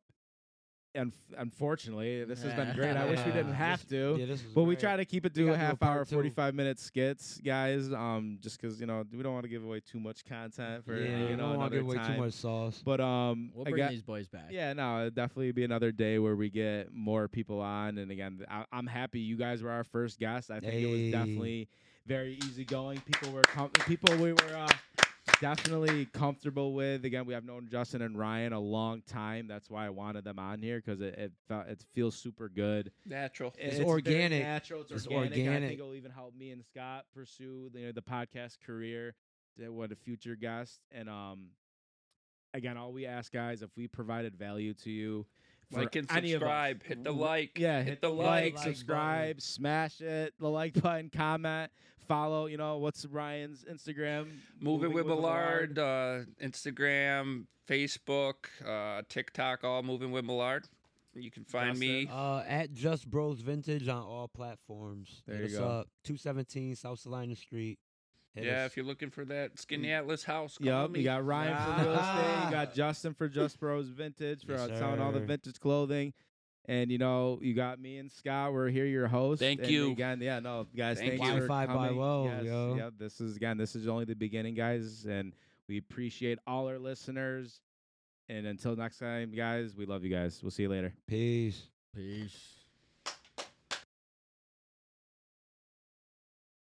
Speaker 1: And unfortunately, this has been great. I wish we didn't (laughs) have
Speaker 3: this-
Speaker 1: to.
Speaker 3: Yeah, this was
Speaker 1: But we
Speaker 3: great.
Speaker 1: try to keep it
Speaker 3: We
Speaker 1: to a
Speaker 3: gotta do a
Speaker 1: half
Speaker 3: part
Speaker 1: hour,
Speaker 3: two.
Speaker 1: 45 minute skits, guys. Um, just because, you know, we don't want to give away too much content for,
Speaker 3: yeah,
Speaker 1: you
Speaker 3: you
Speaker 1: know,
Speaker 3: don't want to
Speaker 1: another
Speaker 3: give away
Speaker 1: time.
Speaker 3: too much sauce.
Speaker 1: But, um,
Speaker 2: We'll bring
Speaker 1: got-
Speaker 2: these boys back.
Speaker 1: yeah, no, it'd definitely be another day where we get more people on. And again, I, I'm happy you guys were our first guest. I think it was
Speaker 3: Hey.
Speaker 1: definitely very easygoing. People were com- people we were uh, definitely comfortable with. Again, we have known Justin and Ryan a long time. That's why I wanted them on here because it it, felt, it feels super good.
Speaker 4: Natural.
Speaker 3: It's
Speaker 1: very
Speaker 3: organic.
Speaker 1: natural. It's,
Speaker 3: It's
Speaker 1: organic. and I think it'll even help me and Scott pursue you know, the podcast career what a future guest. And um, again, all we ask guys if we provided value to you,
Speaker 4: Like and
Speaker 1: any of us,
Speaker 4: subscribe. Hit the like.
Speaker 1: Yeah,
Speaker 4: hit,
Speaker 1: hit
Speaker 4: the
Speaker 1: like,
Speaker 4: like.
Speaker 3: button.
Speaker 1: subscribe, smash it, the like button, comment, follow. You know what's Ryan's Instagram?
Speaker 4: Moving with
Speaker 1: Millard.
Speaker 4: Millard, uh, Instagram, Facebook, uh, TikTok, all moving with Millard. You can find me.
Speaker 3: Uh, at Just Bros Vintage on all platforms.
Speaker 1: There
Speaker 3: Hit
Speaker 1: you
Speaker 3: us
Speaker 1: go.
Speaker 3: up. 217 South Salina Street. Hit
Speaker 4: Yeah,
Speaker 3: us.
Speaker 4: if you're looking for that Skaneateles house, call
Speaker 1: Yep,
Speaker 4: me.
Speaker 1: you got Ryan for real estate. You got
Speaker 3: Ah.
Speaker 1: Justin for Just Bros Vintage for
Speaker 3: Yes,
Speaker 1: uh, selling all the vintage clothing. And you know, you got me and Scott. We're here, your hosts.
Speaker 4: Thank
Speaker 1: And
Speaker 4: you.
Speaker 1: again. Yeah, no, guys,
Speaker 4: Thank
Speaker 1: thank,
Speaker 4: you.
Speaker 1: you. for
Speaker 3: Wi-Fi by
Speaker 1: coming.
Speaker 3: Woe,
Speaker 1: yes,
Speaker 3: yo.
Speaker 1: Yeah, this is again, this is only the beginning, guys, and we appreciate all our listeners. And until next time, guys, we love you guys. We'll see you later.
Speaker 3: Peace.
Speaker 2: Peace.